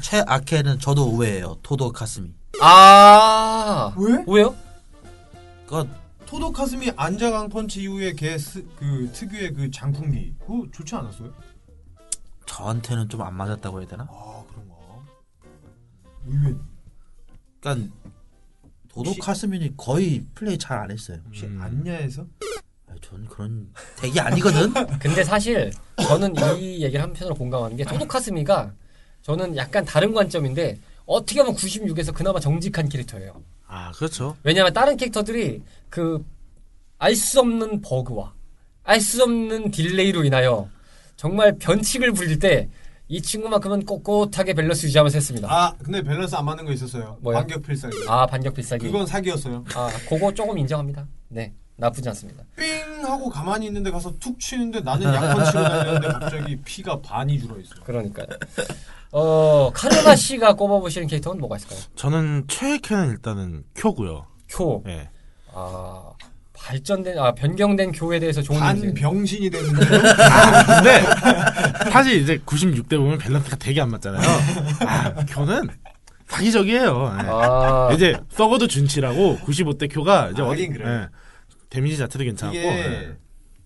최악캐는 저도 우회예요. 토도 카스미. 아 왜? 왜요? 그러니까 토도 카스미 안자강 펀치 이후에 걔그 특유의 그 장풍기. 그거 좋지 않았어요? 저한테는 좀 안 맞았다고 해야 되나? 아 그런가. 의외. 그러니까 도도 카스미는 거의 플레이 잘 안 했어요. 혹시 음. 안냐에서? 아, 저는 그런 덱이 아니거든. [laughs] 근데 사실 저는 이 얘기를 한편으로 공감하는 게 토도 카스미가 저는 약간 다른 관점인데 어떻게 보면 96에서 그나마 정직한 캐릭터예요. 아 그렇죠. 왜냐하면 다른 캐릭터들이 그 알 수 없는 버그와 알 수 없는 delay로 인하여 정말 변칙을 부릴 때 이 친구만큼은 꼿꼿하게 밸런스 유지하면서 했습니다. 아 근데 밸런스 안 맞는 거 있었어요. 뭐요? 반격 필살기. 아 반격 필살기. 그건 사기였어요. 아 그거 조금 인정합니다. 네 나쁘지 않습니다. 삥 하고 가만히 있는데 가서 툭 치는데 나는 약간 치고 다녔는데 갑자기 피가 반이 줄어 있어. 그러니까요. 어 카르마 씨가 꼽아보시는 캐릭터는 뭐가 있을까요? 저는 최애캐는 일단은 큐고요. 쿄. 예. 아 발전된 아 변경된 교에 대해서 좋은 반 얘기. 병신이 됐는데 [laughs] 근데 사실 이제 96대 보면 밸런스가 되게 안 맞잖아요. 아, 큐는 사기적이에요. 예. 아 이제 썩어도 준치라고 95대 큐가 이제 아, 어디 그래. 예. 데미지 자체도 괜찮고 이게 예.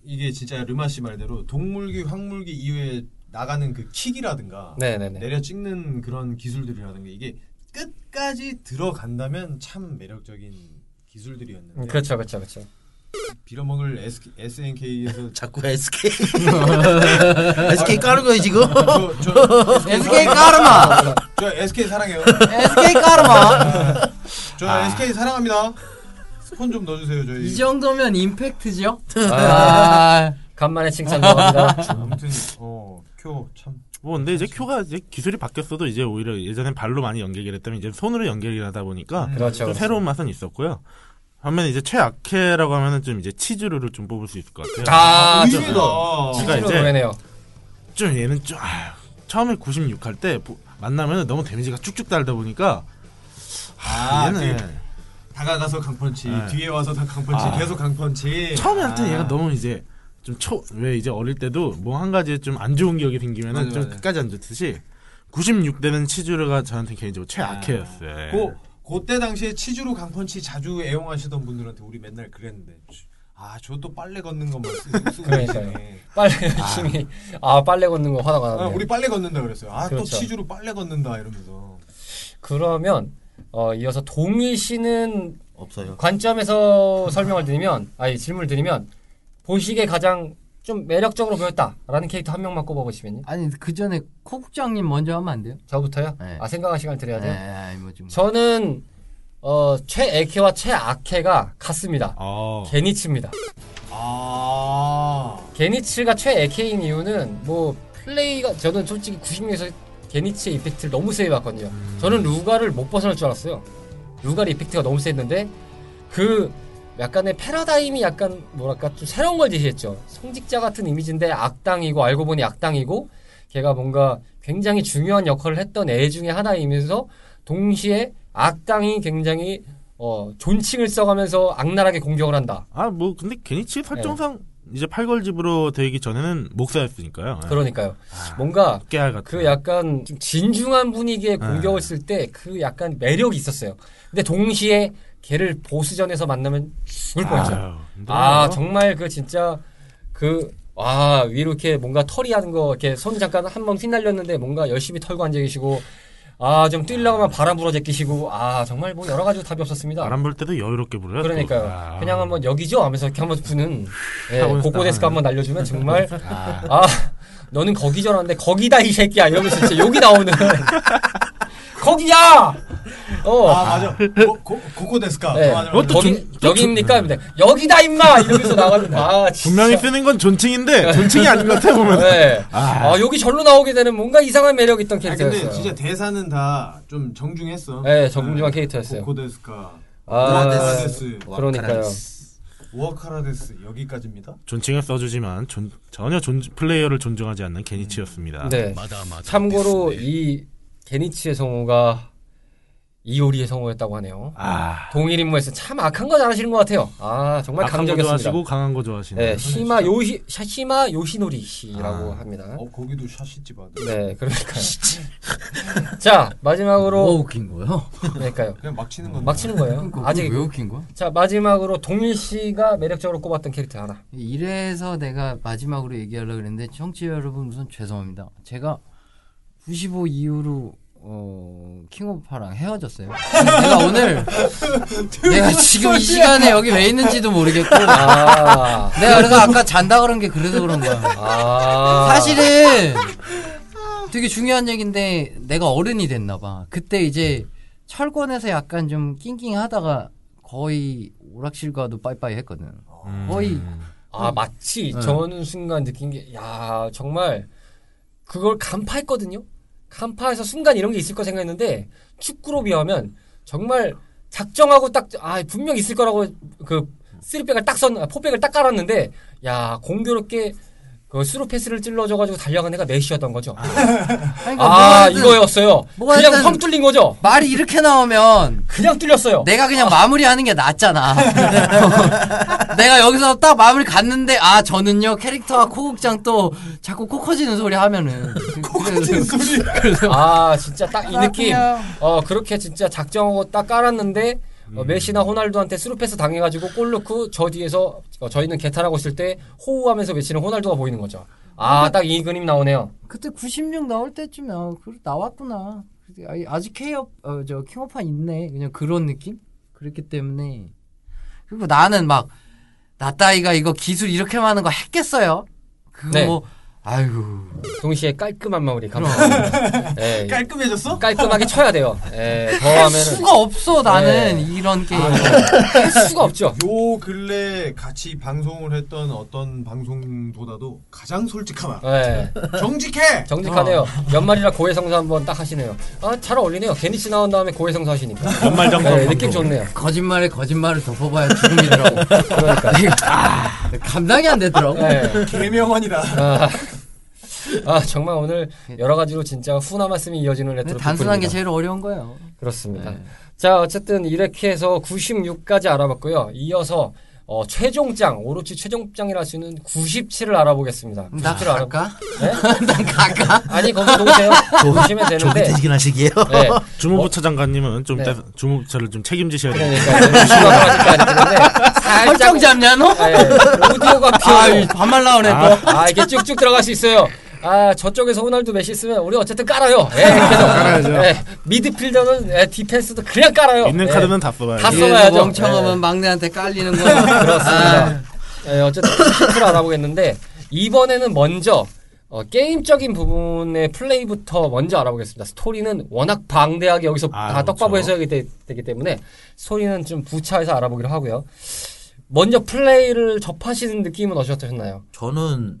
이게 진짜 르마 씨 말대로 동물기 황물기 이후에 나가는 그 킥이라든가 네네네. 내려 찍는 그런 기술들이라든가 이게 끝까지 들어간다면 참 매력적인 기술들이었는데 음, 그렇죠 그렇죠 그렇죠. 빌어먹을 SNK에서 [laughs] 자꾸 SK SK [laughs] 까는 거예요 지금? 저, 저, SK [laughs] 까르마. 저 SK 사랑해요. SK 까르마. 저 SK 사랑합니다. 스폰 좀 넣어주세요 저희. 이 정도면 임팩트죠? 아, 아, 간만에 칭찬 들어갑니다. 아무튼 어큐참 뭐 근데 이제 큐가 이제 기술이 바뀌었어도 이제 오히려 예전엔 발로 많이 연결을 했다면 이제 손으로 연결을 하다 보니까 그렇죠. 좀 그렇죠. 새로운 맛은 있었고요. 반면에 이제 최악캐라고 하면은 좀 이제 치즈루를 좀 뽑을 수 있을 것 같아요. 아, 의외다. 제가 실제로 이제- 노래네요. 좀 얘는 좀, 아휴, 처음에 96할 때 만나면 너무 데미지가 쭉쭉 달다 보니까 아, 얘는 그 다가가서 강펀치, 네. 뒤에 와서 다 강펀치, 아. 계속 강펀치. 처음에 할때 아. 얘가 너무 이제 좀 초 왜 이제 어릴 때도 뭐 한 가지 좀 안 좋은 기억이 생기면은 맞아, 좀 맞아. 끝까지 안 좋듯이 96대는 치주르가 저한테 개인적으로 최악해였어요. 예. 고 그때 당시에 치주로 강펀치 자주 애용하시던 분들한테 우리 맨날 그랬는데 아저또 빨래 걷는 것만 쓰- 쓰고 [laughs] 그러니까요. 빨래 열심히 아 빨래 걷는 거 화가 아, 나네. 우리 빨래 걷는다 그랬어요. 아또 그렇죠. 치주로 빨래 걷는다 이러면서. 그러면 어, 이어서 동일 씨는 없어요. 관점에서 설명을 드리면 아니 질문을 드리면 보시기에 가장 좀 매력적으로 보였다라는 캐릭터 한 명만 꼽아보시면요. 아니 그 전에 코 국장님 먼저 하면 안 돼요? 저부터요? 네. 아 생각할 시간 드려야 돼요. 네, 아니 뭐좀 저는 어, 최애케와 최악케가 같습니다. 어. 게니츠입니다. 아. 게니츠가 최애케인 이유는 뭐 플레이가 저는 솔직히 96에서 게니츠의 이펙트를 너무 세게 봤거든요. 저는 루가를 못 벗어날 줄 알았어요. 루가의 이펙트가 너무 셌는데 그 약간의 패러다임이 약간 뭐랄까 좀 새로운 걸 제시했죠. 성직자 같은 이미지인데 악당이고 알고 보니 악당이고 걔가 뭔가 굉장히 중요한 역할을 했던 애 중에 하나이면서 동시에 악당이 굉장히 어, 존칭을 써가면서 악랄하게 공격을 한다. 아, 뭐, 근데 게니치 설정상 이제 팔걸집으로 되기 전에는 목사였으니까요. 예. 그러니까요. 뭔가 깨알 같은. 그 약간 좀 진중한 분위기의 공격을 쓸 때 그 약간 매력이 있었어요. 근데 동시에 걔를 보스전에서 만나면 죽을 뻔했죠. 아 정말 그 진짜 그 와 위로 이렇게 뭔가 털이 하는 거 이렇게 손 잠깐 한 번 휘날렸는데 뭔가 열심히 털고 앉아 계시고 아 좀 뛰려고 하면 바람 불어 제끼시고 아 정말 뭐 여러 가지 답이 없었습니다. 바람 불 때도 여유롭게 불어요. 또. 그러니까요. 아. 그냥 한번 여기죠 하면서 이렇게 한번 부는 예, 있다. 한번 날려주면 정말 [laughs] 아. 아 너는 거기 전화인데 거기다 이 새끼야 이러면서 진짜 욕이 나오는 [laughs] 거기야 어 아 맞아. 고, 고, 고코 데스카. 네. 어, 맞아, 맞아. 거기 좀- 또 여기입니까? 근데 여기다 임마 이러면서 나가는 아 진짜 분명히 쓰는 건 존칭인데 존칭이 아닌 것 같아 보면. 네. 아. 아 여기 절로 나오게 되는 뭔가 이상한 매력 있던 아 캐릭터였어요. 근데 진짜 대사는 다 좀 정중했어. 네, 정중한 캐릭터였어요. ここですか. お別れです. 그러니까요. お別れです 여기까지입니다. 존칭을 써주지만 존- 전혀 존, 플레이어를 존중하지 않는 게니츠였습니다. 네. 참고로 이 게니츠의 성우가 이오리의 성우였다고 하네요. 아. 동일 인물에서 참 악한 거 잘하시는 것 같아요. 아 정말 악한 거 강적이었습니다. 좋아하시고 강한 거 좋아하시는. 네, 시마 요시 샤- 시마 요시노리 씨라고 아. 합니다. 어 거기도 샤시집 아들. 네, 그러니까. [laughs] 자 마지막으로 뭐 웃긴 거요? 그러니까요. 그냥 막 치는 건데. 막 치는 거예요. 아직 왜 웃긴 거야? 자 마지막으로 동일 씨가 매력적으로 꼽았던 캐릭터 하나. 이래서 내가 마지막으로 얘기하려고 그랬는데 청취자 여러분 우선 죄송합니다. 제가 95 이후로 어, 킹오파랑 헤어졌어요. 내가 오늘 [laughs] 내가 지금 이 시간에 여기 왜 있는지도 모르겠고 아, 내가 그래서 아까 잔다 그런 게 그래서 그런 거야. 아 사실은 되게 중요한 얘기인데 내가 어른이 됐나 봐. 그때 이제 철권에서 약간 좀 낑낑하다가 거의 오락실과도 빠이빠이 했거든. 음. 거의 아 마치 네. 저는 순간 느낀 게 야 정말 그걸 간파했거든요. 간파해서 순간 이런 게 있을 거 생각했는데 축구로 비하면 정말 작정하고 딱 아 분명 있을 거라고 그 쓰리백을 딱선 아, 포백을 딱 깔았는데 야 공교롭게 그 스루 패스를 찔러줘가지고 달려간 애가 메시였던 거죠. [laughs] 아니, 그러니까 아 뭐하든 이거였어요. 뭐가 그냥 펑 뚫린 거죠. 말이 이렇게 나오면 그냥 뚫렸어요. 내가 그냥 마무리하는 게 낫잖아. [laughs] 내가 여기서 딱 마무리 갔는데 아 저는요 캐릭터와 코국장 또 자꾸 코 커지는 소리 하면은 [laughs] 코 커지는 소리. 아 진짜 딱 이 느낌. 어 그렇게 진짜 작정하고 딱 깔았는데 음. 어, 메시나 호날두한테 스루패스 당해가지고 골 넣고 저 뒤에서 어, 저희는 개탄하고 있을 때 호우하면서 메시는 호날두가 보이는 거죠. 아 딱 이 그림 나오네요. 그때 96 나올 때쯤에 아, 그 나왔구나. 아, 아직 K업 어, 저 킹오파 있네. 그냥 그런 느낌? 그랬기 때문에 그리고 나는 막 나 따위가 이거 기술 이렇게 많은 거 했겠어요. 그거 네. 뭐 아이고 동시에 깔끔한 마무리 감사합니다. 예, [laughs] 깔끔해졌어? 깔끔하게 쳐야 돼요. 예, 더 할 하면은 수가 없어 나는 네. 이런 게임. 할 수가 없죠. 요 근래 같이 방송을 했던 어떤 방송보다도 가장 솔직하다. 예, 정직해. 정직하네요. 연말이라 고해성사 한번 딱 하시네요. 아, 잘 어울리네요. 게니치 나온 다음에 고해성사 하시니까. 연말 정산 예, 느낌 좋네요. 거짓말에 거짓말을 덮어봐야 죽음이더라고. [laughs] 그러니까. [laughs] 아, 감당이 안 되더라고. 예. 개명언이다. 아, 아 정말 오늘 여러 가지로 진짜 후나 말씀이 이어지는 레트로 단순한 게. 제일 어려운 거예요. 그렇습니다. 네. 자 어쨌든 이렇게 해서 96까지 알아봤고요. 이어서 어, 최종장 오로치 최종장이라 할 수 있는 97을 알아보겠습니다. 나 97을 알아. 갈까? 네? [laughs] 난 갈까? 아니 거기 놓으세요. 놓으시면 되는데. 조기퇴직하시기에요. 네. 주무부 차장관님은 좀 네. 떼- 주무부처를 좀 책임지셔야 돼요. 그러니까 살짝 설정 잡냐 너? 네, 오디오가 아, 피어. 반말 나오네 또. 아 이게 쭉쭉 들어갈 수 있어요. 아 저쪽에서 호날두 메시 쓰면 우리 어쨌든 깔아요. 예, 계속. 깔아야죠. 예, 미드필더는 예, 디펜스도 그냥 깔아요. 있는 예. 카드는 다 써봐야죠. 다 써봐야죠. 멍청하면 네. 막내한테 깔리는 거. [laughs] 그렇습니다. 예, 어쨌든 슈트를 알아보겠는데 이번에는 먼저 어, 게임적인 부분의 플레이부터 먼저 알아보겠습니다. 스토리는 워낙 방대하게 여기서 아, 다 그렇죠. 떡밥을 해석이 되, 기 때문에 스토리는 좀 부차해서 알아보기로 하고요. 먼저 플레이를 접하시는 느낌은 어떠셨나요? 저는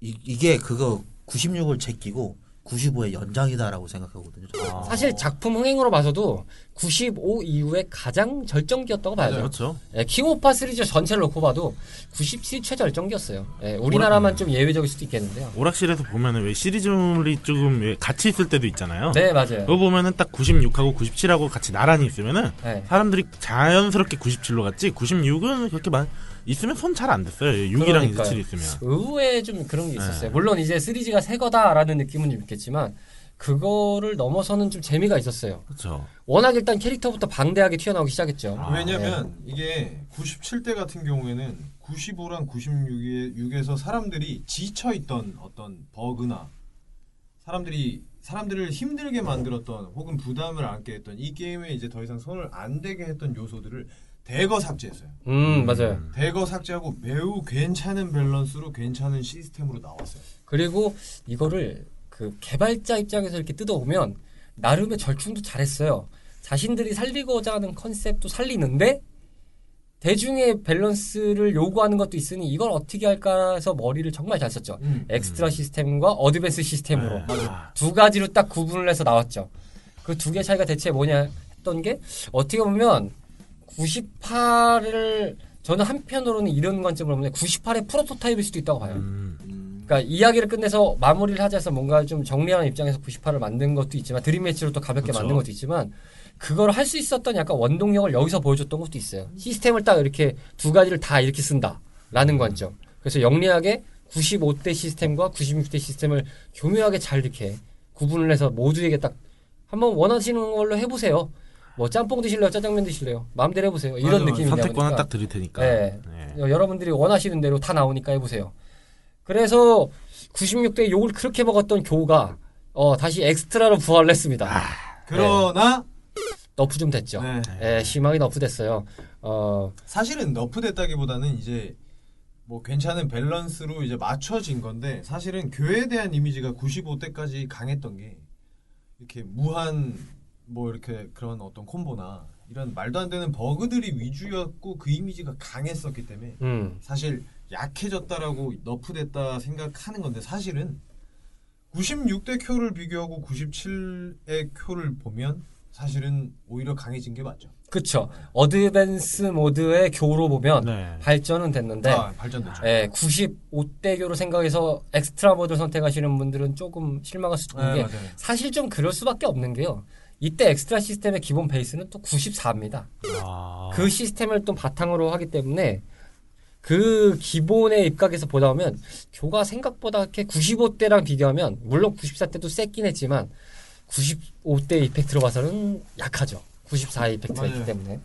이, 이게 그거 96을 제끼고 95의 연장이다라고 생각하거든요. 저는. 사실 작품 흥행으로 봐서도 95 이후에 가장 절정기였다고 봐야죠. 그렇죠. 예, 킹오파 시리즈 전체를 놓고 봐도 97 최절정기였어요. 예, 우리나라만 좀 예외적일 수도 있겠는데요. 오락실에서 보면은 왜 시리즈물이 조금 왜 같이 있을 때도 있잖아요. 네, 맞아요. 그거 보면은 딱 96하고 97하고 같이 나란히 있으면은 네. 사람들이 자연스럽게 97로 갔지 96은 그렇게 많 있으면 손 잘 안 됐어요. 6이랑 그러니까요. 27 있으면. 의외에 좀 그런 게 있었어요. 네. 물론 이제 3G가 새 거다라는 느낌은 좀 있겠지만 그거를 넘어서는 좀 재미가 있었어요. 그렇죠. 워낙 일단 캐릭터부터 방대하게 튀어나오기 시작했죠. 아, 왜냐면 이게 97대 같은 경우에는 95랑 96에 6에서 사람들이 지쳐 있던 어떤 버그나 사람들이 사람들을 힘들게 만들었던 혹은 부담을 안게 했던 이 게임에 이제 더 이상 손을 안 대게 했던 요소들을 대거 삭제했어요. 음, 맞아요. 대거 삭제하고 매우 괜찮은 밸런스로 괜찮은 시스템으로 나왔어요. 그리고 이거를 그 개발자 입장에서 이렇게 뜯어보면 나름의 절충도 잘했어요. 자신들이 살리고자 하는 컨셉도 살리는데 대중의 밸런스를 요구하는 것도 있으니 이걸 어떻게 할까 해서 머리를 정말 잘 썼죠. 음. 엑스트라 시스템과 advanced 시스템으로 네. 두 가지로 딱 구분을 해서 나왔죠. 그 두 개 차이가 대체 뭐냐 했던 게 어떻게 보면 98을 저는 한편으로는 이런 관점을 보면 98의 프로토타입일 수도 있다고 봐요. 음, 그러니까 이야기를 끝내서 마무리를 하자 해서 뭔가 좀 정리하는 입장에서 98을 만든 것도 있지만 드림 매치로 또 가볍게 그쵸. 만든 것도 있지만 그걸 할 수 있었던 약간 원동력을 여기서 보여줬던 것도 있어요. 시스템을 딱 이렇게 두 가지를 다 이렇게 쓴다라는 관점. 그래서 영리하게 95대 시스템과 96대 시스템을 교묘하게 잘 이렇게 구분을 해서 모두에게 딱 한번 원하시는 걸로 해보세요. 뭐 짬뽕 드실래요? 짜장면 드실래요? 마음대로 해보세요. 이런 맞아, 느낌이냐 선택권은. 딱 드릴 테니까. 네. 네. 어, 여러분들이 원하시는 대로 다 나오니까 해보세요. 그래서 96대 욕을 그렇게 먹었던 쿄가 어, 다시 엑스트라로 부활을 했습니다. 그러나 nerf 좀 됐죠. 네. 예, 심하게 nerf 됐어요. 어, 사실은 nerf 됐다기보다는 이제 뭐 괜찮은 밸런스로 이제 맞춰진 건데 사실은 쿄에 대한 이미지가 95대까지 강했던 게 이렇게 무한 뭐 이렇게 그런 어떤 콤보나 이런 말도 안 되는 버그들이 위주였고 그 이미지가 강했었기 때문에 음, 사실 약해졌다라고 nerf됐다 생각하는 건데 사실은 96대 쿄를 비교하고 97의 쿄를 보면 사실은 오히려 강해진 게 맞죠. 그쵸. advanced 모드의 쿄로 보면 네. 발전은 됐는데, 아, 발전됐죠. 예, 95대 쿄로 생각해서 엑스트라 모드를 선택하시는 분들은 조금 실망할 수도 있는 네, 게 맞아요. 사실 좀 그럴 수밖에 없는 게요. 이때 엑스트라 시스템의 기본 베이스는 또 94입니다. 아, 그 시스템을 또 바탕으로 하기 때문에 그 기본에 입각해서 보다 보면 쿄가 생각보다 이렇게 95대랑 비교하면 물론 94대도 셌긴 했지만 95대 effect로 봐서는 약하죠. 94의 effect가 있기 맞아요. 때문에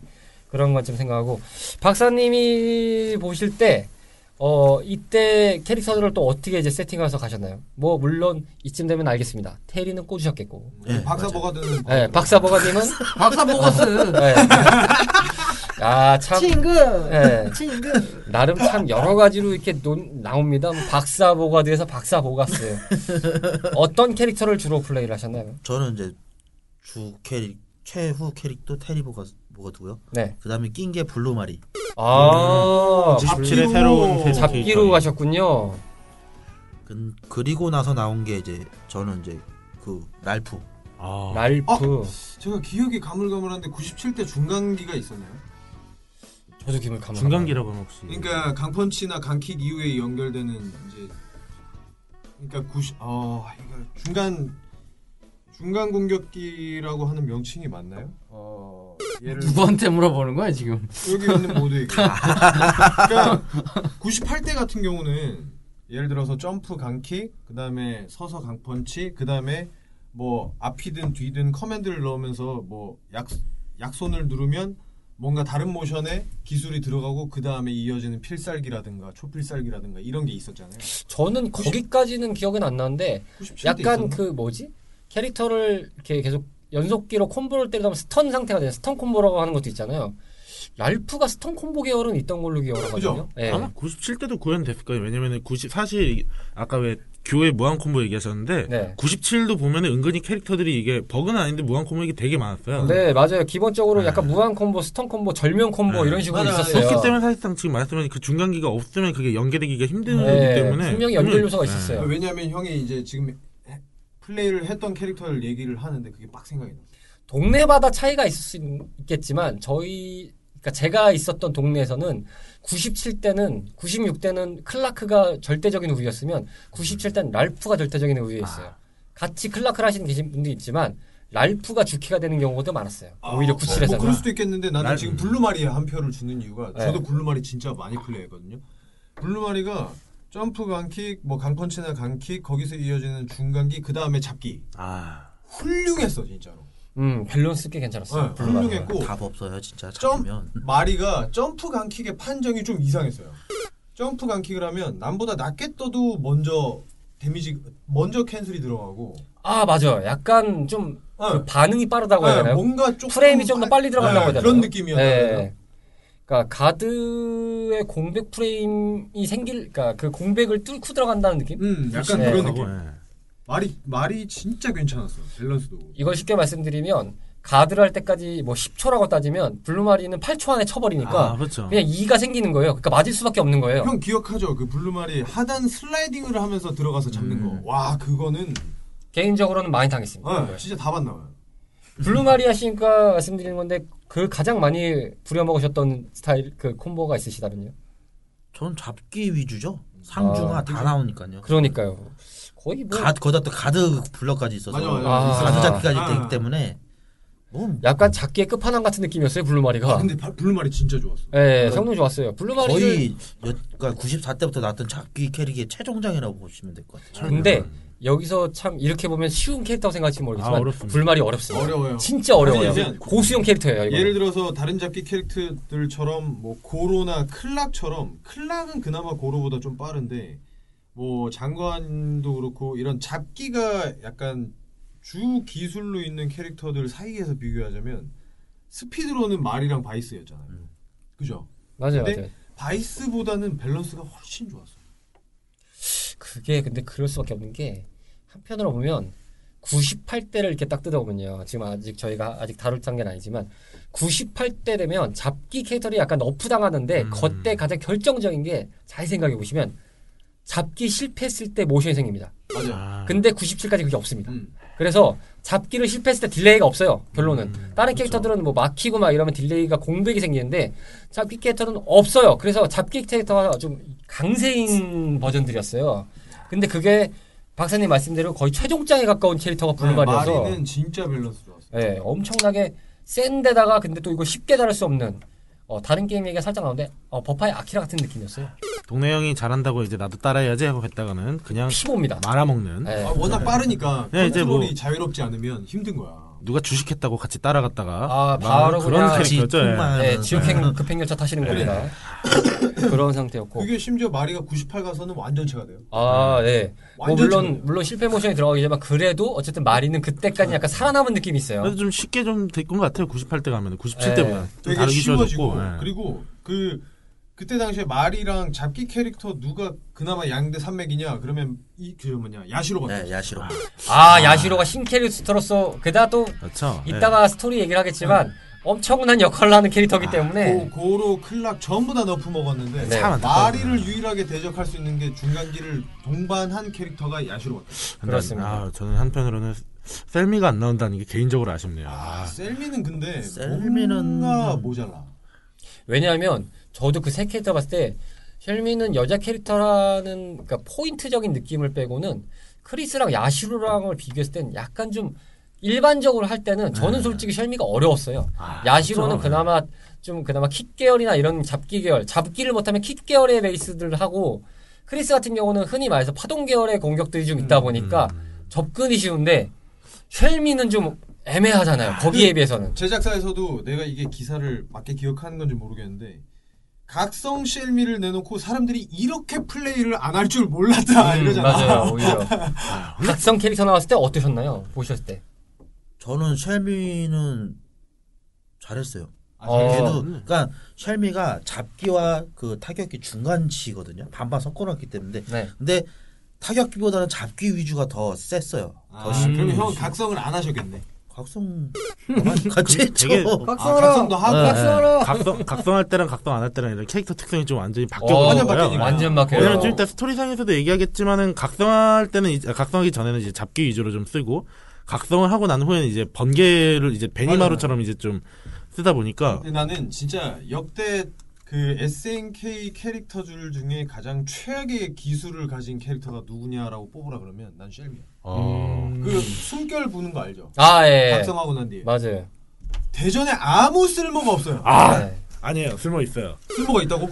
그런 건좀 생각하고 박사님이 보실 때 어, 이때 캐릭터들을 또 어떻게 이제 세팅해서 가셨나요? 뭐, 물론, 이쯤 되면 알겠습니다. 테리는 꽂으셨겠고. 네, 박사 맞아요. 보가드는 네, 박사버가님은, 박사 보거스. [laughs] 네. 아, 참. 친구. 네. 친구. 나름 참 여러 가지로 이렇게 논, 나옵니다. 뭐 박사 보가드에서 박사 보가스. 어떤 캐릭터를 주로 플레이를 하셨나요? 저는 이제 주 캐릭 최후 캐릭터 테리보가 뭐 가두고요. 네. 그다음에 낀 게 블루마리. 아, 97의 새로운 캐릭터. 잡기로 가셨군요. 그, 그리고 나서 나온 게 이제 저는 이제 그 랄프. 아, 랄프. 제가 기억이 가물가물한데 97대 중간기가 있었나요? 저도 기물 가만. 중간기라고 하면 혹시 그러니까 강펀치나 강킥 이후에 연결되는 이제 그러니까 90 어, 이거 중간 중간 공격기라고 하는 명칭이 맞나요? 어, 누구한테 물어보는 거야 지금? 여기 있는 모두에게. 그러니까 98대 같은 경우는 예를 들어서 점프 강킥, 그 다음에 서서 강펀치, 그 다음에 뭐 앞이든 뒤든 command를 넣으면서 뭐 약, 약손을 누르면 뭔가 다른 모션에 기술이 들어가고 그 다음에 이어지는 필살기라든가 초필살기라든가 이런 게 있었잖아요. 저는 거기까지는 기억은 안 나는데 97대 약간 있었나? 그 뭐지 캐릭터를 이렇게 계속 연속기로 콤보를 때리다 보면 stun 상태가 돼요. stun 콤보라고 하는 것도 있잖아요. 랄프가 stun 콤보 계열은 있던 걸로 기억하거든요. 그죠? 예. 아마 97대도 구현됐을 거예요. 왜냐면은 90 사실 아까 왜 쿄의 무한 콤보 얘기하셨는데 네. 97도 보면은 은근히 캐릭터들이 이게 버그는 아닌데 무한 콤보 이게 되게 많았어요. 네, 맞아요. 기본적으로 네. 약간 무한 콤보, stun 콤보, 절명 콤보 네. 이런 식으로 맞아요. 있었어요. 그렇기 때문에 사실상 지금 말씀하신 그 중간기가 없으면 그게 연계되기가 힘든 네, 거기 때문에 분명히 연결 요소가 네. 있었어요. 왜냐하면 형이 이제 지금 해- 플레이를 했던 캐릭터를 얘기를 하는데 그게 빡 생각이 나. 동네마다 차이가 있을 수 있- 있겠지만 저희 그러니까 제가 있었던 동네에서는 97대는 96대는 클라크가 절대적인 우위였으면 97대는 랄프가 절대적인 우위였어요. 같이 클라크를 하시는 계신 분도 있지만 랄프가 주캐가 되는 경우도 많았어요. 오히려 뭐 97에서는. 그럴 수도 있겠는데 나는 날- 지금 블루마리에 한 표를 주는 이유가 네. 저도 블루마리 진짜 많이 플레이했거든요. 블루마리가 점프 강킥, 뭐 강펀치나 강킥 거기서 이어지는 중간기 그 다음에 잡기 아 훌륭했어 진짜로. 음, 밸런스 꽤 괜찮았어요. 네. 훌륭했고 답 없어요 진짜 점 잡으면 마리가 점프 강킥의 판정이 좀 이상했어요. 점프 강킥을 하면 남보다 낮게 떠도 먼저 데미지 먼저 cancel이 들어가고 아, 맞아요. 약간 좀 네. 그 반응이 빠르다고 해야 네, 되나요? 뭔가 조금 프레임이 좀 더 빨리 들어간다고 네, 해야 되나요? 그런 느낌이었다. 네. 그러니까 가드의 공백 프레임이 생길, 그러니까 그 공백을 뚫고 들어간다는 느낌? 음, 약간 네. 그런 느낌. 예. 마리 마리 진짜 괜찮았어. 밸런스도. 이걸 쉽게 말씀드리면 가드를 할 때까지 뭐 10초라고 따지면 블루마리는 8초 안에 쳐버리니까 아 그렇죠. 그냥 2가 생기는 거예요. 그러니까 맞을 수밖에 없는 거예요. 형 기억하죠? 그 블루마리 하단 슬라이딩을 하면서 들어가서 잡는 음. 거. 와 그거는 개인적으로는 많이 당했습니다. 어, 진짜 답 안 나와요. 블루마리 하시니까 말씀드리는 건데 그 가장 많이 부려먹으셨던 스타일 그 콤보가 있으시다면요? 전 잡기 위주죠 상중하 아, 다 나오니까요 그러니까요. 거의 뭐 가, 거기다 또 가드 블럭까지 있어서 맞아, 맞아. 아. 가드 잡기까지 아. 되기 때문에 뭐 약간 잡기의 끝판왕 같은 느낌이었어요 블루마리가. 아, 근데 바- 블루마리 진짜 좋았어. 예, 성능 좋았어요. 블루마리를 거의 여, 그러니까 94때부터 나왔던 잡기 캐릭의 최종장이라고 보시면 될 것 같아요. 근데 여기서 참 이렇게 보면 쉬운 캐릭터라고 생각할지 모르겠지만 아, 어렵습니다. 블루마리 어렵습니다. 어려워요. 진짜 어려워요. 고수용 캐릭터예요. 이거. 예를 들어서 다른 잡기 캐릭터들처럼 뭐 고로나 클락처럼 클락은 그나마 고로보다 좀 빠른데 뭐 장관도 그렇고 이런 잡기가 약간 주 기술로 있는 캐릭터들 사이에서 비교하자면 스피드로는 말이랑 바이스였잖아요. 음. 그죠? 맞아요, 근데 맞아요. 바이스보다는 밸런스가 훨씬 좋았어. 그게 근데 그럴 수밖에 없는 게 한편으로 보면 98대를 이렇게 딱 뜯어보면요. 지금 아직 저희가 아직 다룰 단계는 아니지만 98대 되면 잡기 캐릭터를 약간 nerf 당하는데 음. 그때 가장 결정적인 게 잘 생각해 보시면 잡기 실패했을 때 모션이 생깁니다. 맞아요. 아, 근데 97까지 그게 없습니다. 음. 그래서 잡기를 실패했을 때 delay가 없어요. 결론은 음, 다른 그렇죠. 캐릭터들은 뭐 막히고 막 이러면 delay가 공백이 생기는데 잡기 캐릭터는 없어요. 그래서 잡기 캐릭터가 좀 강세인 버전들이었어요. 근데 그게 박사님 말씀대로 거의 최종장에 가까운 캐릭터가 블루마리여서 네, 마리는 진짜 밸런스 좋았어. 예, 엄청나게 센 데다가 근데 또 이걸 쉽게 다룰 수 없는 어, 다른 게임 얘기가 살짝 나오는데 어, 버파의 아키라 같은 느낌이었어요. 동네 형이 잘한다고 이제 나도 따라해야지 하고 했다가는 그냥 피 봅니다. 말아먹는 예. 아, 워낙 빠르니까 네, 이제 컨트롤이 뭐- 자유롭지 않으면 힘든 거야. 누가 주식했다고 같이 따라갔다가 아, 막 바로 그런 캐릭터죠. 예. 폭망. 네, 지옥행 급행열차 타시는 겁니다. [laughs] 그런 상태였고. 그게 심지어 마리가 98 가서는 완전체가 돼요. 아, 네. 뭐 완전 물론. 물론 실패 모션이 들어가겠지만 그래도 어쨌든 마리는 그때까지 약간 살아남은 느낌이 있어요. 그래도 좀 쉽게 좀 됐던 것 같아요. 98대 가면 97대보다 예. 좀 되게 다루기 쉬워지고 쉬워졌고. 예. 그리고 그 그때 당시에 말이랑 잡기 캐릭터 누가 그나마 양대 산맥이냐 그러면 이 그 뭐냐 야시로 봤어. 네, 야시로. 아, 야시로가 신캐릭터로서 게다가 또 그렇죠. 예. 이따가 스토리 얘기를 하겠지만 엄청난 역할을 하는 캐릭터이기 때문에 고, 고로 클락 전부 다 nerf 먹었는데 네. 마리를 유일하게 대적할 수 있는 게 중간기를 동반한 캐릭터가 야시로 그렇습니다. 아, 저는 한편으로는 쉘미가 안 나온다는 게 개인적으로 아쉽네요. 아, 아, 쉘미는 근데 쉘미는- 뭔가 모자라. 왜냐하면 저도 그 세 캐릭터 봤을 때 쉘미는 여자 캐릭터라는 그러니까 포인트적인 느낌을 빼고는 크리스랑 야시로랑을 비교했을 땐 약간 좀 일반적으로 할 때는 저는 솔직히 쉘미가 어려웠어요. 야시로는 그렇죠. 그나마 좀 그나마 킥 계열이나 이런 잡기 계열, 잡기를 못하면 킥 계열의 베이스들을 하고 크리스 같은 경우는 흔히 말해서 파동 계열의 공격들이 좀 있다 보니까 접근이 쉬운데 쉘미는 좀 애매하잖아요. 거기에 비해서는. 제작사에서도 내가 이게 기사를 맞게 기억하는 건지 모르겠는데 각성 쉘미를 내놓고 사람들이 이렇게 플레이를 안 할 줄 몰랐다 음, 이러잖아. 맞아요, [laughs] 오히려. 각성 캐릭터 나왔을 때 어떠셨나요? 보셨을 때. 저는 쉘미는 잘했어요. 아, 어. 걔도 그러니까 쉘미가 잡기와 그 타격기 중간치거든요. 반반 섞어놨기 때문에. 네. 근데 타격기보다는 잡기 위주가 더 셌어요. 아, 더 심. 그럼 형 각성을 안 하셨겠네. 각성 [laughs] 같이 했죠. 되게- 아, 각성도 하고 네. 각성 각성할 때랑 각성 안 할 때랑 이런 캐릭터 특성이 좀 완전히 어, 바뀌어 완전 버린 바뀌니까. 거예요. 완전 바뀌어요. 왜냐면 좀 이따 스토리상에서도 얘기하겠지만은 각성할 때는 이제 각성하기 전에는 이제 잡기 위주로 좀 쓰고 각성을 하고 난 후에는 이제 번개를 이제 베니마루처럼 이제 좀 쓰다 보니까 근데 나는 진짜 역대 그 SNK 캐릭터들 중에 가장 최악의 기술을 가진 캐릭터가 누구냐라고 뽑으라 그러면 난 쉘미야. 어, 그 숨결 부는 거 알죠? 아, 예. 각성하고 난 뒤에 맞아요. 대전에 아무 쓸모가 없어요. 아 네. 아니에요 쓸모 있어요. 쓸모가 있다고?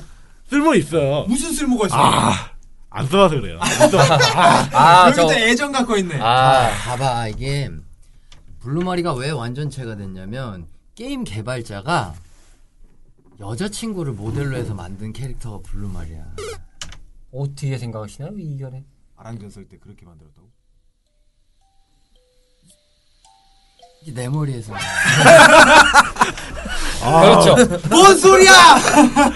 쓸모 있어요. 무슨 쓸모가 있어? 안 써봐서 그래요. 안 써봐서. [laughs] 아, 여기 저. 도 애정 갖고 있네. 아, 봐봐 이게 블루마리가 왜 완전체가 됐냐면 게임 개발자가 여자친구를 모델로 해서 만든 캐릭터가 블루 마리야. 어떻게 생각하시나요? 이 의견에? 아랑전 쓸때 그렇게 만들었다고? 이게 내 머리에서. [laughs] 그렇죠. 뭔 소리야!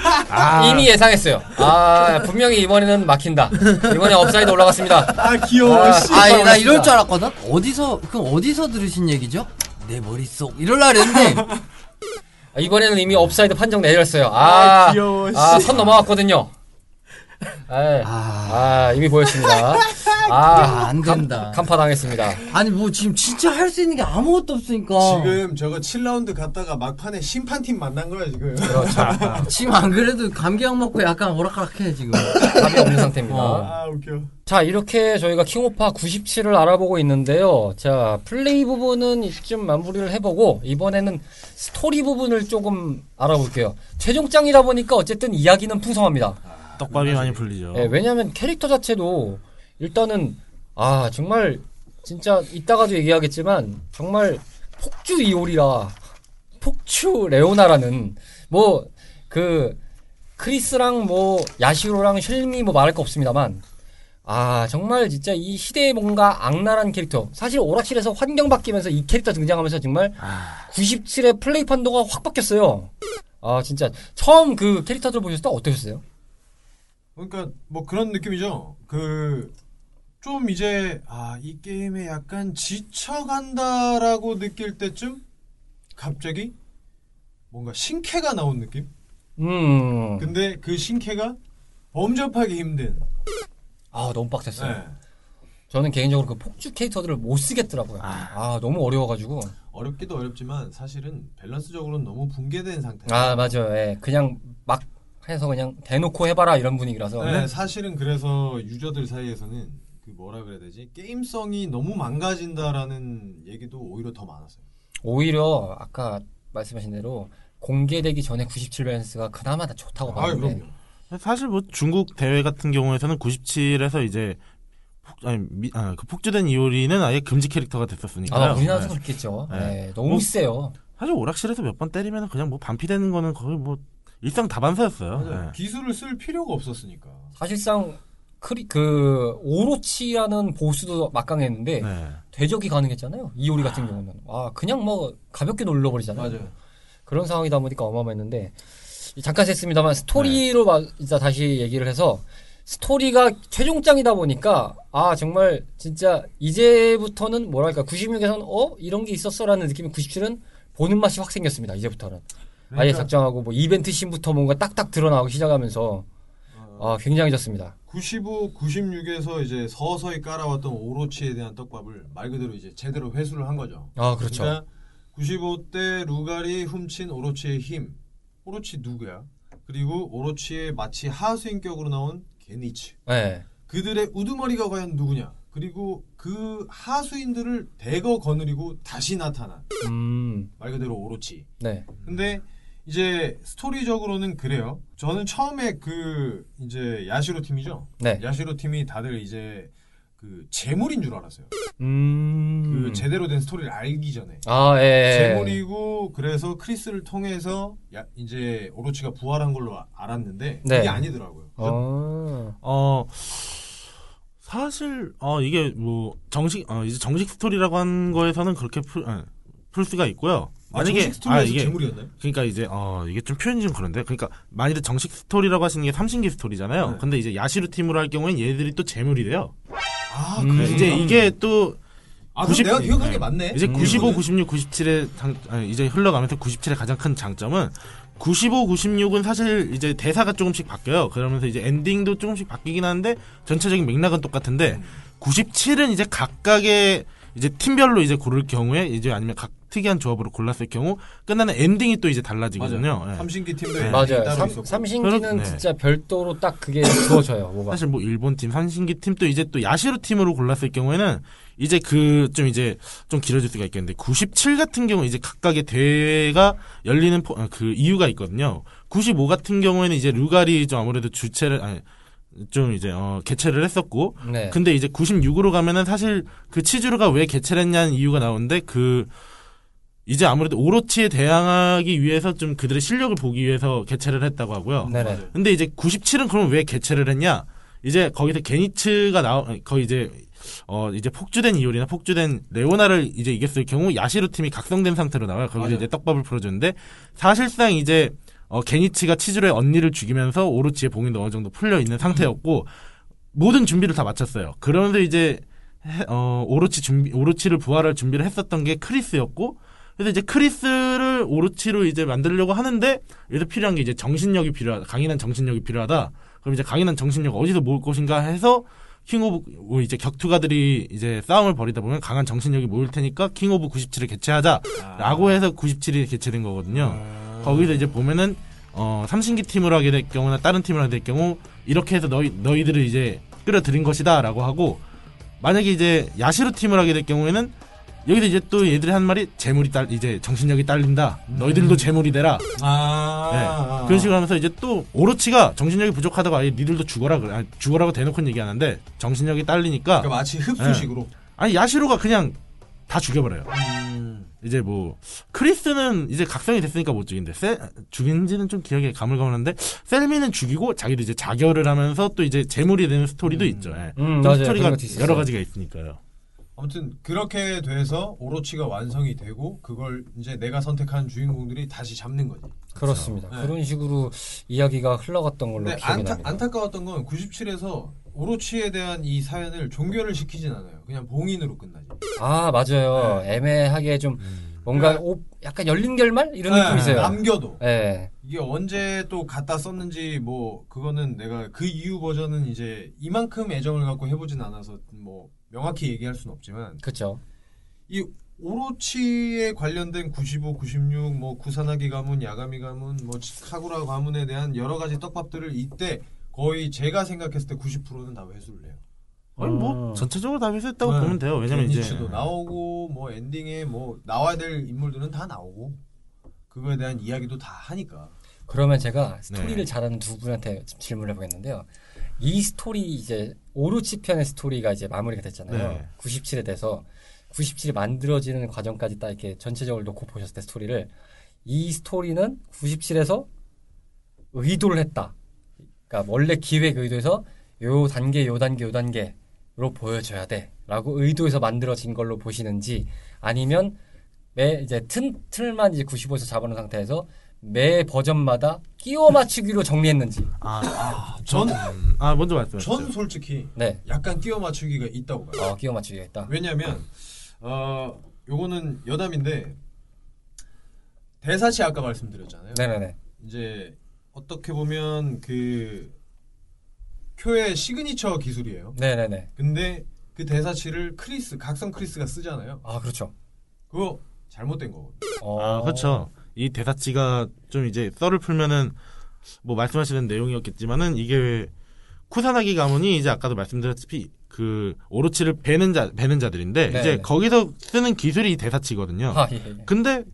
[laughs] 이미 예상했어요. 아, 분명히 이번에는 막힌다. 이번에 오프사이드 올라갔습니다. 아 귀여워. 아, 씨. 아니 나 이럴 줄 알았거든. 어디서 그럼 어디서 들으신 얘기죠? 내 머릿속 이럴라 그랬는데 아, 이번에는 이미 오프사이드 판정 내렸어요. 아, 아. 아, 선 넘어갔거든요. 아, 아, 이미 보였습니다. [laughs] 아, 야, 안 된다. 간파 당했습니다. 아니 뭐 지금 진짜 할 수 있는 게 아무것도 없으니까 지금 저거 7라운드 갔다가 막판에 심판팀 만난 거야 지금. 그렇죠. [laughs] 지금 안 그래도 감기약 먹고 약간 오락가락해 지금. 답이 없는 상태입니다. 어. 아 웃겨. 자, 이렇게 저희가 킹오파 97을 알아보고 있는데요. 자, 플레이 부분은 이쯤 마무리를 해보고, 이번에는 스토리 부분을 조금 알아볼게요. 최종장이다 보니까 어쨌든 이야기는 풍성합니다. 떡밥이 많이 풀리죠. 예, 왜냐면 캐릭터 자체도 일단은, 아, 정말, 진짜 이따가도 얘기하겠지만, 정말 폭주 이올이라, 폭주 레오나라는, 뭐, 그, 크리스랑 뭐, 야시로랑 쉘미 뭐 말할 거 없습니다만, 아, 정말 진짜 이 시대에 뭔가 악랄한 캐릭터. 사실 오락실에서 환경 바뀌면서 이 캐릭터 등장하면서 정말 97의 플레이 판도가 확 바뀌었어요. 아, 진짜. 처음 그 캐릭터들 보셨을 때 어떠셨어요? 그러니까 뭐 그런 느낌이죠. 그 좀 이제 아 이 게임에 약간 지쳐간다라고 느낄 때쯤 갑자기 뭔가 신캐가 나온 느낌. 음. 근데 그 신캐가 범접하기 힘든. 아, 너무 빡셌어요. 네. 저는 개인적으로 그 폭주 캐릭터들을 못 쓰겠더라고요. 아, 너무 어려워가지고. 어렵기도 어렵지만 사실은 밸런스적으로는 너무 붕괴된 상태. 아, 맞아요. 예. 그냥 막 해서 그냥 대놓고 해봐라 이런 분위기라서. 네, 사실은 그래서 유저들 사이에서는 그 뭐라 그래야 되지 게임성이 너무 망가진다라는 얘기도 오히려 더 많았어요. 오히려 아까 말씀하신 대로 공개되기 전에 97 밸런스가 그나마 다 좋다고 아, 봤는데. 그럼요. 사실 뭐 중국 대회 같은 경우에서는 97에서 이제 폭, 아니, 미, 아, 그 폭주된 이오리는 아예 금지 캐릭터가 됐었으니까요. 아마 우리나라도 네. 그렇겠죠. 네. 네, 너무 뭐, 세요. 사실 오락실에서 몇 번 때리면 그냥 뭐 반피되는 거는 거의 뭐 일상 다반사였어요. 맞아요. 네. 기술을 쓸 필요가 없었으니까. 사실상 크리 그 오로치라는 보스도 막강했는데 네. 대적이 가능했잖아요. 이오리 같은 경우는 아 그냥 뭐 가볍게 눌러버리잖아요. 그런 상황이다 보니까 어마어마했는데 잠깐 했습니다만 스토리로 마- 이제 다시 얘기를 해서 스토리가 최종장이다 보니까 아 정말 진짜 이제부터는 뭐랄까 96에서는 어 이런 게 있었어라는 느낌이 97은 보는 맛이 확 생겼습니다. 이제부터는 그러니까 작정하고 뭐 이벤트 씬부터 뭔가 딱딱 드러나기 시작하면서 아 굉장해졌습니다. 95, 96에서 이제 서서히 깔아왔던 오로치에 대한 떡밥을 말 그대로 이제 제대로 회수를 한 거죠. 아 그렇죠. 그러니까 95때 루갈이 훔친 오로치의 힘. 오로치 누구야? 그리고 오로치의 마치 하수인격으로 나온 게니츠. 네. 그들의 우두머리가 과연 누구냐? 그리고 그 하수인들을 대거 거느리고 다시 나타난 음. 말 그대로 오로치. 네. 근데 이제 스토리적으로는 그래요. 저는 처음에 그 이제 야시로 팀이죠. 네. 야시로 팀이 다들 이제 그 제물인 줄 알았어요. 음. 그 제대로 된 스토리를 알기 전에. 아, 예. 제물이고 그래서 크리스를 통해서 야- 이제 오로치가 부활한 걸로 아- 알았는데 네. 그게 아니더라고요. 어. 어 사실 어 이게 뭐 정식 어 이제 정식 스토리라고 한 거에서는 그렇게 풀, 아, 풀 수가 있고요. 아, 만약에 정식 스토리에서 이게 제물이었나요? 그러니까 이제 어 이게 좀 표현이 좀 그런데 그러니까 만일에 정식 스토리라고 하시는 게 삼신기 스토리잖아요. 네. 근데 이제 야시로 팀으로 할 경우엔 얘들이 또 제물이래요. 아, 음. 그래. 네, 이제 이게 또 아, 90 90, 내가 기억한 네. 게 맞네. 이제 음. 95, 96, 97의 장, 아니, 이제 흘러가면서 97의 가장 큰 장점은 95, 96은 사실 이제 대사가 조금씩 바뀌어요. 그러면서 이제 엔딩도 조금씩 바뀌긴 하는데 전체적인 맥락은 똑같은데 97은 이제 각각의 이제 팀별로 이제 고를 경우에 이제 아니면 각 특이한 조합으로 골랐을 경우 끝나는 엔딩이 또 이제 달라지거든요. 예. 삼신기 팀도 네. 맞아요. 따로 삼. 삼신기는 네. 진짜 별도로 딱 그게 주어져요. 뭐가. 사실 뭐 일본 팀, 삼신기 팀도 이제 또 야시로 팀으로 골랐을 경우에는 이제 그 좀 이제 좀 길어질 수가 있겠는데 97 같은 경우 이제 각각의 대회가 열리는 포- 아, 그 이유가 있거든요. 95 같은 경우에는 이제 루갈이 좀 아무래도 주체를 아니 좀 이제 어 개최를 했었고 네. 근데 이제 96으로 가면은 사실 그 치즈루가 왜 개최를 했냐는 이유가 나오는데 그 이제 아무래도 오로치에 대항하기 위해서 좀 그들의 실력을 보기 위해서 개최를 했다고 하고요. 네네. 근데 이제 97은 그럼 왜 개최를 했냐? 이제 거기서 게니츠가 나오 거의 이제 어 이제 폭주된 이올이나 폭주된 레오나를 이제 이겼을 경우 야시루 팀이 각성된 상태로 나와요. 거기서. 이제 떡밥을 풀어주는데 사실상 이제 어 게니츠가 치즈로의 언니를 죽이면서 오로치의 봉인도 어느 정도 풀려 있는 상태였고 모든 준비를 다 마쳤어요. 그러면서 이제 해- 어 오로치 준비 오로치를 부활할 준비를 했었던 게 크리스였고 그래서 이제 크리스를 오로치로 이제 만들려고 하는데 여기서 필요한 게 이제 정신력이 필요하다. 강인한 정신력이 필요하다. 그럼 이제 강인한 정신력 어디서 모을 것인가 해서 킹 오브 뭐 이제 격투가들이 이제 싸움을 벌이다 보면 강한 정신력이 모일 테니까 킹 오브 97을 개최하자라고 해서 97이 개최된 거거든요. 거기서 이제 보면은 어 삼신기 팀으로 하게 될 경우나 다른 팀으로 하게 될 경우 이렇게 해서 너희 너희들을 이제 끌어들인 것이다라고 하고 만약에 이제 야시로 팀을 하게 될 경우에는 여기서 이제 또 얘들이 한 말이 재물이 딸 이제 정신력이 딸린다. 너희들도 재물이 되라. 아, 네. 아. 그런 식으로 하면서 이제 또 오로치가 정신력이 부족하다고 아예 니들도 죽어라 그래. 아니, 죽어라고 대놓고 얘기하는데 정신력이 딸리니까 그러니까 마치 흡수식으로. 아니 야시로가 그냥 다 죽여버려요. 음. 이제 뭐 크리스는 이제 각성이 됐으니까 못 죽인데 셀 죽인지는 좀 기억에 가물가물한데 셀미는 죽이고 자기도 이제 자결을 하면서 또 이제 재물이 되는 스토리도 있죠. 예. 음, 맞아요. 스토리가. 여러 가지가 있으니까요. 아무튼 그렇게 돼서 오로치가 완성이 되고 그걸 이제 내가 선택한 주인공들이 다시 잡는 거지. 그렇습니다. 네. 그런 식으로 이야기가 흘러갔던 걸로 기억이 안타, 납니다. 안타까웠던 건 97에서 오로치에 대한 이 사연을 종결을 시키진 않아요. 그냥 봉인으로 끝나지. 아 맞아요. 애매하게 좀 뭔가 오- 약간 열린 결말 이런 네, 느낌이 있어요. 남겨도 예. 이게 언제 또 갖다 썼는지 뭐 그거는 내가 그 이후 버전은 이제 이만큼 애정을 갖고 해보진 않아서 뭐 명확히 얘기할 수는 없지만 그렇죠. 이 오로치에 관련된 95, 96, 뭐 구사나기 가문, 야가미 가문, 뭐 카구라 가문에 대한 여러 가지 떡밥들을 이때 거의 제가 생각했을 때 90%는 다 회수를 해요. 아니 뭐 음. 전체적으로 다 회수했다고 네. 보면 돼요. 왜냐면 이제 도 나오고 뭐 엔딩에 뭐 나와야 될 인물들은 다 나오고 그거에 대한 이야기도 다 하니까. 그러면 제가 스토리를 네. 잘하는 두 분한테 좀 질문을 해보겠는데요. 이 스토리 이제 오로치 편의 스토리가 이제 마무리가 됐잖아요. 네. 97에 돼서 97이 만들어지는 과정까지 딱 이렇게 전체적으로 놓고 보셨을 때 스토리를 이 스토리는 97에서 의도를 했다. 그러니까 원래 기획 의도에서 요 단계 요 단계 요 단계 로 보여줘야 돼라고 의도해서 만들어진 걸로 보시는지 아니면 매 이제 튼 틀만 이제 95에서 잡아놓은 상태에서 매 버전마다 끼워 맞추기로 정리했는지 아, 전, 아 먼저 말씀해 주세요. 전 솔직히 네 약간 끼워 맞추기가 있다고 봐요. 어, 끼워 맞추기가 있다 왜냐면 어 요거는 여담인데 대사치 아까 말씀드렸잖아요. 네네네 이제 어떻게 보면 그 쿄의 시그니처 기술이에요. 네네네 근데 그 대사치를 크리스 각성 크리스가 쓰잖아요. 아 그렇죠 그거 잘못된 거거든요. 어, 아, 그렇죠. 이 대사치가 좀 이제 썰을 풀면은 뭐 말씀하시는 내용이었겠지만은 이게 쿠사나기 가문이 이제 아까도 말씀드렸다시피 그 오로치를 베는 자 베는 자들인데 네, 이제 네. 거기서 쓰는 기술이 이 대사치거든요. 아, 예, 예. 근데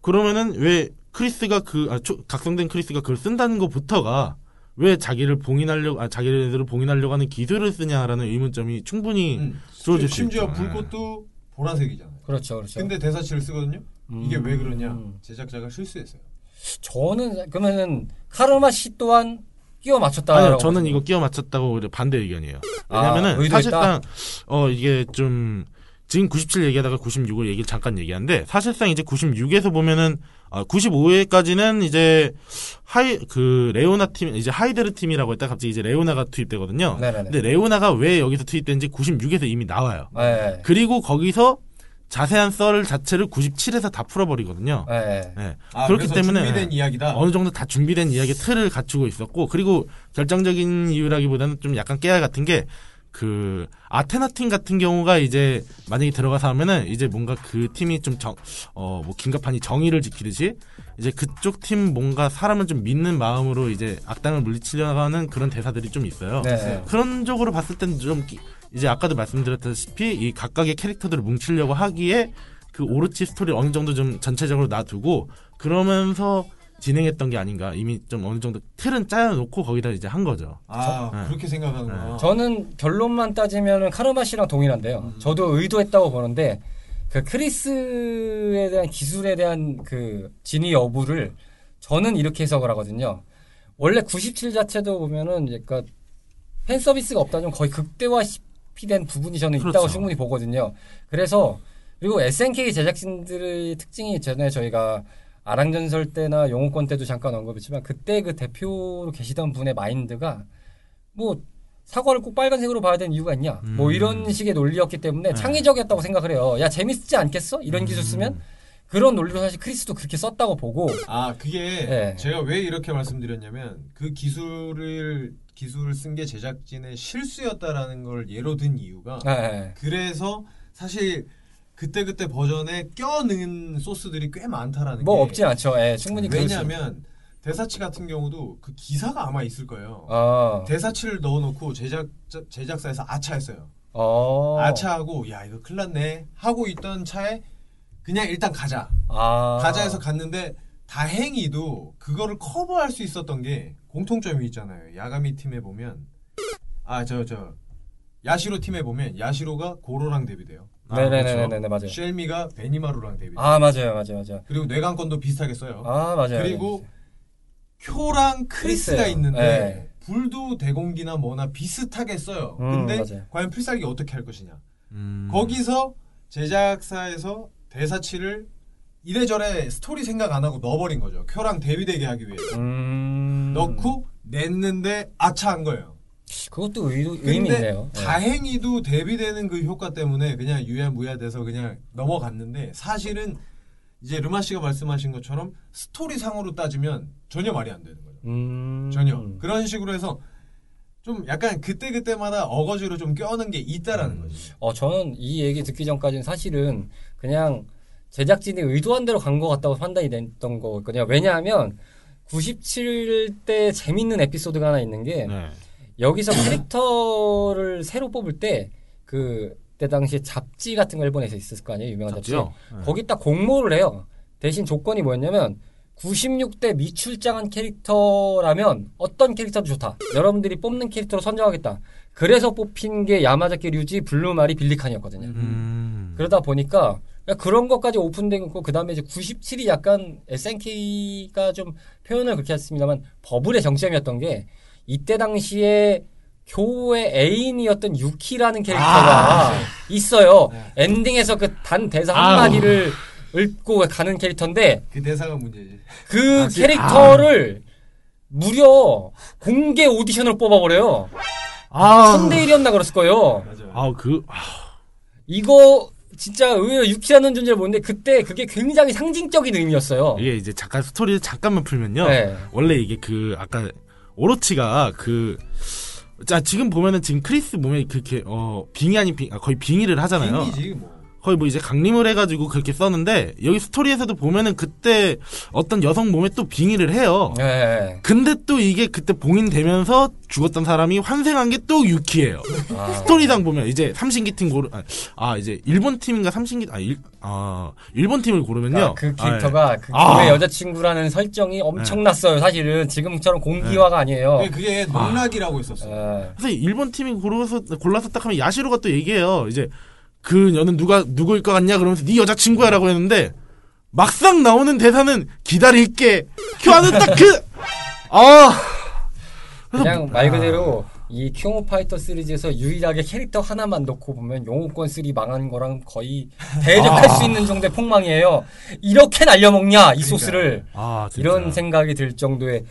그러면은 왜 크리스가 그 아, 초- 각성된 크리스가 그걸 쓴다는 것부터가 왜 자기를 봉인하려고 아, 자기들을 봉인하려고 하는 기술을 쓰냐라는 의문점이 충분히 음. 주어질 수 심지어 있죠. 불꽃도 보라색이잖아요. 그렇죠, 그렇죠. 근데 대사치를 쓰거든요. 이게 음. 왜 그러냐? 제작자가 실수했어요. 저는 그러면은 카르마 씨 또한 끼워 맞췄다. 아니요, 저는 이거 끼워 맞췄다고 반대 의견이에요. 왜냐면은 아? 사실상 어 이게 좀 지금 97 얘기하다가 96을 얘기를 잠깐 얘기하는데 사실상 이제 96에서 보면은 아, 95까지는 이제 하이 그 레오나 팀 이제 하이데른 팀이라고 했다 가 갑자기 이제 레오나가 투입되거든요. 네네네. 근데 레오나가 왜 여기서 투입된지 96에서 이미 나와요. 네. 그리고 거기서 자세한 썰 자체를 97에서 다 풀어버리거든요. 네. 네. 아, 그렇기 때문에 준비된 이야기다. 어느 정도 다 준비된 이야기 틀을 갖추고 있었고 그리고 결정적인 이유라기보다는 좀 약간 깨알 같은 게 그 아테나 팀 같은 경우가 이제 만약에 들어가서 하면은 이제 뭔가 그 팀이 좀정어뭐 긴급하니 정의를 지키듯이 이제 그쪽 팀 뭔가 사람을 좀 믿는 마음으로 이제 악당을 물리치려고 하는 그런 대사들이 좀 있어요. 네. 그런 쪽으로 봤을 때는 좀 기- 이제 아까도 말씀드렸다시피 이 각각의 캐릭터들을 뭉치려고 하기에 그 오르치 스토리를 어느 정도 좀 전체적으로 놔두고 그러면서 진행했던 게 아닌가 이미 좀 어느 정도 틀은 짜여놓고 거기다 이제 한 거죠. 아, 네. 그렇게 생각하는구나. 저는 결론만 따지면은 카르마 씨랑 동일한데요. 저도 의도했다고 보는데 그 크리스에 대한 기술에 대한 그 진위 여부를 저는 이렇게 해석을 하거든요. 원래 97 자체도 보면은 그러니까 팬 서비스가 없다면 거의 극대화 시피 된 부분이 저는 있다고 그렇죠. 충분히 보거든요. 그래서 그리고 SNK 제작진들의 특징이 전에 저희가 아랑전설 때나 용호권 때도 잠깐 언급했지만 그때 그 대표로 계시던 분의 마인드가 뭐 사과를 꼭 빨간색으로 봐야 되는 이유가 있냐 뭐 음. 이런 식의 논리였기 때문에 네. 창의적이었다고 생각을 해요 야 재밌지 않겠어 이런 기술 쓰면 그런 논리로 사실 크리스도 그렇게 썼다고 보고 아, 그게 네. 제가 왜 이렇게 말씀드렸냐면 그 기술을 기술을 쓴 게 제작진의 실수였다라는 걸 예로 든 이유가 네. 그래서 사실 그때 그때 버전에 껴넣은 소스들이 꽤 많다라는 뭐 게 없진 않죠 예, 충분히 왜냐하면 대사치 같은 경우도 그 기사가 아마 있을 거예요. 어, 대사치를 넣어놓고 제작 제작사에서 아차했어요. 어, 아차하고 야 이거 큰일났네 하고 있던 차에 그냥 일단 가자 아. 가자해서 갔는데 다행히도 그거를 커버할 수 있었던 게 공통점이 있잖아요. 야가미 팀에 보면 아 저 저 야시로 팀에 보면 야시로가 고로랑 데뷔돼요. 아, 그렇죠. 네네네네 맞아요 쉘미가 베니마루랑 데뷔. 아 맞아요 맞아요 맞아요 그리고 뇌관건도 비슷하게 써요. 아 맞아요 그리고 쿄랑 크리스가 크리스예요. 있는데 네. 불도 대공기나 뭐나 비슷하게 써요. 음, 근데 맞아요. 과연 필살기 어떻게 할 것이냐. 음. 거기서 제작사에서 대사치를 이래저래 스토리 생각 안 하고 넣어버린 거죠. 쿄랑 데뷔되게 하기 위해서. 음... 넣고 냈는데 아차한 거예요. 그것도 의도, 의미 있네요 예. 다행히도 데뷔되는 그 효과 때문에 그냥 유야무야 돼서 그냥 넘어갔는데 사실은 이제 르마 씨가 말씀하신 것처럼 스토리 상으로 따지면 전혀 말이 안 되는 거죠. 음... 전혀 그런 식으로 해서 좀 약간 그때 그때마다 어거지로 좀 껴는 게 있다라는 거죠. 어, 저는 이 얘기 듣기 전까지는 사실은 그냥 제작진이 의도한 대로 간 것 같다고 판단이 됐던 거거든요. 왜냐하면 97때 재밌는 에피소드가 하나 있는 게 네. 여기서 캐릭터를 새로 뽑을 때 그, 때 당시에 잡지 같은 거 일본에서 있었을 거 아니에요? 유명한 잡지. 네. 거기 딱 공모를 해요. 대신 조건이 뭐였냐면 96대 미출장한 캐릭터라면 어떤 캐릭터도 좋다. 여러분들이 뽑는 캐릭터로 선정하겠다. 그래서 뽑힌 게 야마자키 류지, 블루마리, 빌리칸이었거든요. 음. 그러다 보니까 그냥 그런 것까지 오픈된 거고 그다음에 이제 97이 약간 SNK가 좀 표현을 그렇게 했습니다만 버블의 정점이었던 게 이때 당시에 교의 애인이었던 유키라는 캐릭터가 있어요. 엔딩에서 그 단 대사. 한마디를 읊고 가는 캐릭터인데 그 대사가 문제지. 그 아, 진- 캐릭터를 무려 공개 오디션을 뽑아버려요. 아, 3대 1이었나 그랬을 거예요. 맞아요. 아, 그, 이거 진짜 의외로 유키라는 존재를 보는데 그때 그게 굉장히 상징적인 의미였어요. 이게 이제 잠깐 스토리를 잠깐만 풀면요. 네. 원래 이게 그, 아까, 오로치가 그, 자, 지금 보면은 지금 크리스 몸에 그렇게, 어, 빙의 아닌 빙, 아, 거의 빙의를 하잖아요. 빙이지 뭐. 거의 뭐 이제 강림을 해가지고 그렇게 썼는데 여기 스토리에서도 보면은 그때 어떤 여성 몸에 또 빙의를 해요. 네. 근데 또 이게 그때 봉인되면서 죽었던 사람이 환생한 게 또 유키예요. 아, 스토리상 보면 이제 삼신기 팀 고르 아, 아, 이제 일본 팀인가 삼신기 아, 일, 아 일본 팀을 고르면요. 아, 그 캐릭터가 그 아. 김의 여자친구라는 설정이 엄청났어요. 사실은 지금처럼 공기화가 아니에요. 그게, 그게 농락이라고 했었어. 아, 그래서 일본 팀이 고르서 골라서 딱 하면 야시로가 또 얘기해요. 이제 그 여는 누가 누구일 것 같냐 그러면서 네 여자친구야라고 했는데 막상 나오는 대사는 기다릴게. 큐아는 딱그 아. 그냥 말 그대로 이 킹오 파이터 시리즈에서 유일하게 캐릭터 하나만 놓고 보면 영웅권 3 망한 거랑 거의 대적할 수 있는 정도의 폭망이에요. 이렇게 날려먹냐 이 소스를 아. 이런 생각이 들 정도의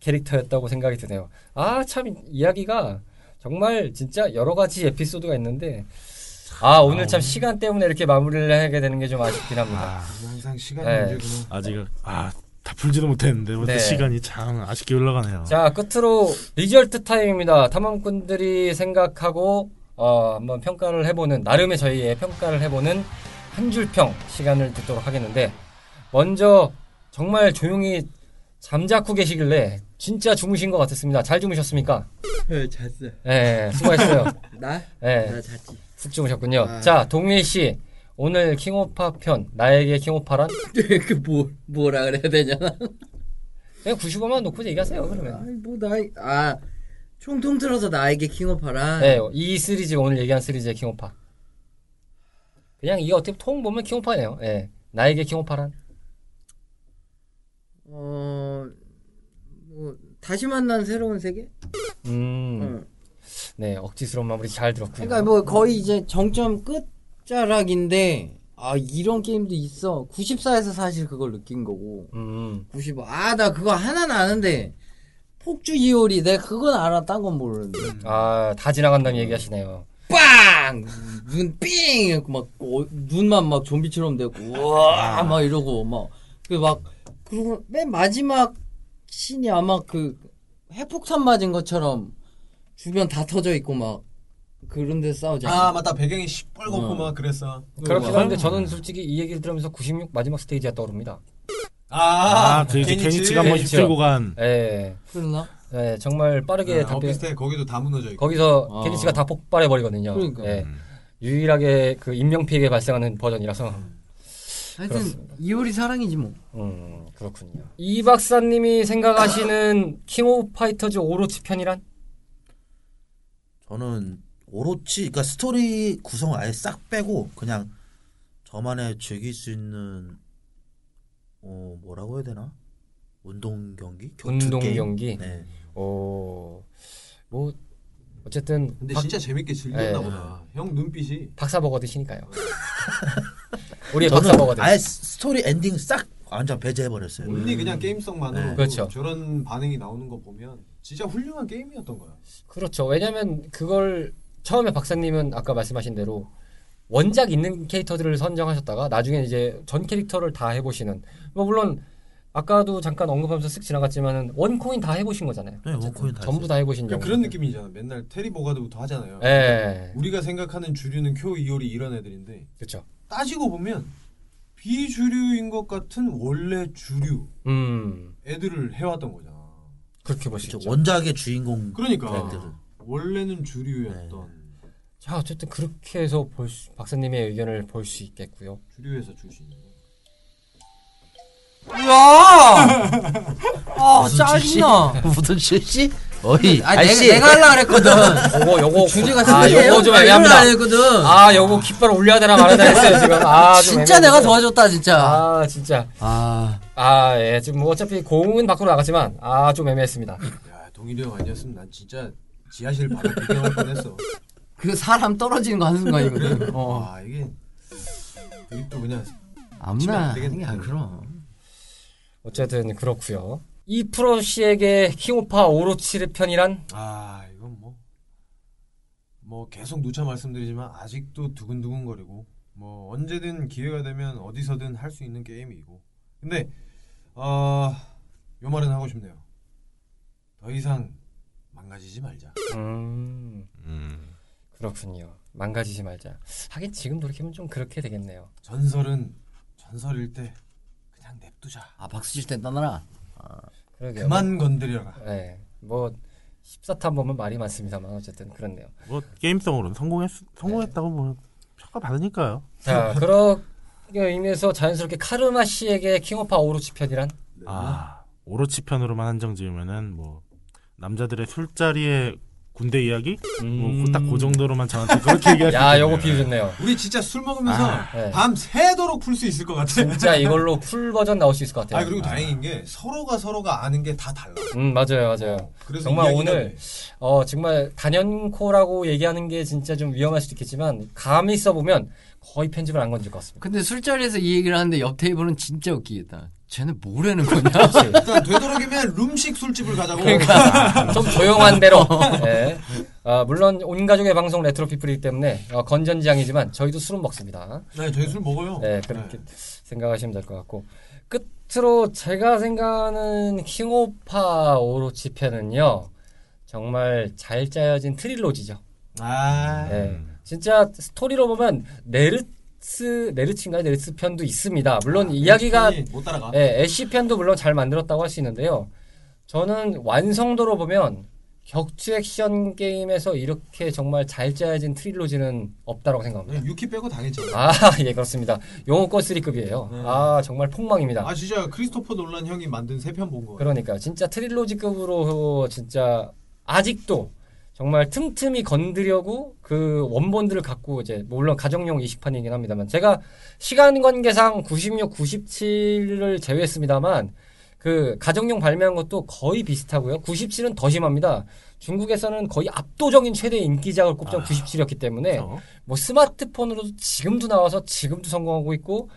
캐릭터였다고 생각이 드네요. 아 참 이야기가 정말 진짜 여러 가지 에피소드가 있는데 아 오늘 참 시간 때문에 이렇게 마무리를 하게 되는 게 좀 아쉽긴 합니다. 항상 시간 네. 문제구나. 아직 아 다 풀지도 못했는데 뭐 네. 시간이 참 아쉽게 흘러가네요. 자, 끝으로 result time입니다. 탐험꾼들이 생각하고 어, 한번 평가를 해보는 나름의 저희의 평가를 해보는 한 줄평 시간을 듣도록 하겠는데 먼저 정말 조용히 잠자코 계시길래 진짜 주무신 것 같았습니다. 잘 주무셨습니까? 네, 잤어. 네, 수고하셨어요. [laughs] 나? 네, 나 잤지. 푹 주무셨군요. 아. 자, 동일 씨 오늘 킹오파 편 나에게 킹오파란 [laughs] 그 뭐, 뭐라 그래야 되냐? 그냥 95만 놓고 얘기하세요. 그러면. 아니, 뭐, 나, 아, 총 통틀어서 나에게 킹오파라. 네, 이 시리즈 오늘 얘기한 시리즈의 킹오파. 그냥 이게 어떻게 통 보면 킹오파네요. 예. 나에게 킹오파란? 어, 뭐, 다시 만난 새로운 세계? 음, 어. 네, 억지스러운 마무리 잘 들었고요. 그러니까 뭐 거의 이제 정점 끝자락인데 아 이런 게임도 있어. 94에서 사실 그걸 느낀 거고. 음, 95. 아 나 그거 하나는 아는데 폭주 이오리 내가 그건 알아. 딴 건 모르는데. 아, 다 지나간다는 얘기 하시네요. 빵! 눈 삥! 이렇게 막 어, 눈만 막 좀비처럼 되고 우와 막 이러고 막 그 막 그리고 맨 마지막 신이 아마 그 핵폭탄 맞은 것처럼 주변 다 터져 있고 막 그런 데 싸우잖아. 아 맞다 배경이 시뻘겋고 어. 막 그랬어. 그렇긴 뭐. 한데 저는 솔직히 이 얘기를 들으면서 96 마지막 스테이지가 떠오릅니다. 아, 아, 그 게닛츠. 게닛츠가 한번. 휩쓸고 간 예, 그러나? 예, 정말 빠르게 아, 답변. 오피스텔 거기도 다 무너져 있고. 거기서 아. 게닛츠가 다 폭발해 버리거든요. 그러니까. 예. 유일하게 그 인명 피해가 발생하는 버전이라서. 하여튼 그렇습니다. 이오리 사랑이지 뭐. 음, 그렇군요. 이 박사님이 생각하시는 킹 오브 파이터즈 오로치 편이란? 저는 오로치 그러니까 스토리 구성을 아예 싹 빼고 그냥 저만의 즐길 수 있는 어 뭐라고 해야 되나 운동 경기 운동 게임? 경기? 네. 오, 뭐, 어쨌든. 근데 박- 진짜 재밌게 즐겼나 네. 보다. 형 눈빛이 박사버거 드시니까요. [laughs] 우리 저는 박사버거 드 아예 스토리 엔딩 싹 완전 배제해 버렸어요. only 그냥 게임성만으로 네. 그렇죠. 저런 반응이 나오는 거 보면 진짜 훌륭한 게임이었던 거야. 그렇죠. 왜냐면 그걸 처음에 박사님은 아까 말씀하신 대로 원작 있는 캐릭터들을 선정하셨다가 나중에 이제 전 캐릭터를 다 해보시는 뭐 물론 아까도 잠깐 언급하면서 쓱 지나갔지만은 원코인 다 해보신 거잖아요. 네, 원코인 다 전부 했어요. 다 해보신 그러니까 경우. 그런 느낌이잖아. 맨날 테리 보가드부터 하잖아요. 예, 우리가 생각하는 주류는 쿄 이오리 이런 애들인데 그렇죠. 따지고 보면 비주류인 것 같은 원래 주류 음, 애들을 해왔던 거잖아. 그렇게 보시죠. 원작의 주인공 그러니까 애들은. 원래는 주류였던 자, 어쨌든 그렇게 해서 볼 수, 박사님의 의견을 볼 수 있겠고요. 주류에서 출신. 야! [laughs] 아, 짜증나. [laughs] 무슨 실시? 어이 아, 내가, 내가 하려고 그랬거든. 요거 요거 [laughs] 주제가 아. 요거 좀 아, 애매합니다. 안 했거든. 아, 요거 깃발 올려야 되나 말아야 되나 했어요, 지금. 아, 좀 진짜 내가. 도와줬다, 진짜. 아, 진짜. 아. 아, 예. 지금 뭐 어차피 공은 밖으로 나갔지만, 아, 좀 애매했습니다. 야 동일이 형 아니었으면 난 진짜 지하실 바닥 비경할 뻔했어. 그 사람 떨어지는 거 한순간이거든. [laughs] 어. 와 이게 드립도 그냥 암나. 야, 그럼. 어쨌든 그렇고요 이프로 씨에게 킹오파 오로치 편이란? 아 이건 뭐. 뭐 계속 누차 말씀드리지만 아직도 두근두근거리고 뭐 언제든 기회가 되면 어디서든 할 수 있는 게임이고 근데 어 요 말은 하고 싶네요 더 이상 망가지지 말자 음, 그렇군요. 망가지지 말자. 하긴 지금 돌이키면 좀 그렇게 되겠네요. 전설은 전설일 때 그냥 냅두자. 아 박수 칠때 떠나라. 그러게요. 그만 건드려라. 네, 뭐 14탄 보면 말이 많습니다만 어쨌든 그렇네요. 뭐 게임성으로는 성공했 성공했다고 뭐 평가 받으니까요. 자, 그렇게 의미에서 자연스럽게 카르마 씨에게 킹오파 오로치 편이란 아 오로치 편으로만 한정 지으면은 뭐 남자들의 술자리에 군대 이야기 음. 뭐 딱 그 정도로만 저한테 그렇게 얘기하시면 야, 요거 비유 좋네요. 우리 진짜 술 먹으면서 아, 네. 밤 새도록 풀 수 있을 것 같아. 진짜 이걸로 full 버전 나올 수 있을 것 같아요. 아 그리고 다행인 게 서로가 서로가 아는 게 다 달라. 음, 맞아요, 맞아요. 그래서 정말 오늘 돼. 어 정말 단연코라고 얘기하는 게 진짜 좀 위험할 수도 있겠지만 감히 써보면 거의 편집을 안 거칠 것 같습니다. 근데 술자리에서 이 얘기를 하는데 옆 테이블은 진짜 웃기겠다. 쟤는 뭐라는 거냐? [laughs] 일단 되도록이면 룸식 술집을 가자고. 그러니까 [laughs] 좀 조용한 데로. 예. 아, 물론 온 가족의 방송 레트로 피플이기 때문에 어, 건전지향이지만 저희도 술은 먹습니다. 네, 저희 술 먹어요. 네, 그렇게 생각하시면 될 것 같고 끝으로 제가 생각하는 킹오파 오로치 편은요 정말 잘 짜여진 trilogy죠. 아, 네. 진짜 스토리로 보면 네스츠 네스츠인가요? 네스츠 편도 있습니다. 물론 이야기가 못 따라가. 예, 애쉬 편도 물론 잘 만들었다고 할 수 있는데요. 저는 완성도로 보면 격투 액션 게임에서 이렇게 정말 잘 짜여진 trilogy는 없다고 생각합니다. 네, 유키 빼고 당했잖아. 아, [laughs] 예, 그렇습니다. 용호권 3급이에요. 네. 아, 정말 폭망입니다. 아 진짜 크리스토퍼 놀란 형이 만든 세 편 본 거. 그러니까 진짜 트릴로지급으로 진짜 아직도 정말 틈틈이 건드려고 그 원본들을 갖고 이제 물론 가정용 이식판이긴 합니다만 제가 시간 관계상 96, 97을 제외했습니다만 그 가정용 발매한 것도 거의 비슷하고요. 97은 더 심합니다. 중국에서는 거의 압도적인 최대 인기작을 꼽던 97이었기 때문에 그렇죠. 뭐 스마트폰으로도 지금도 나와서 지금도 성공하고 있고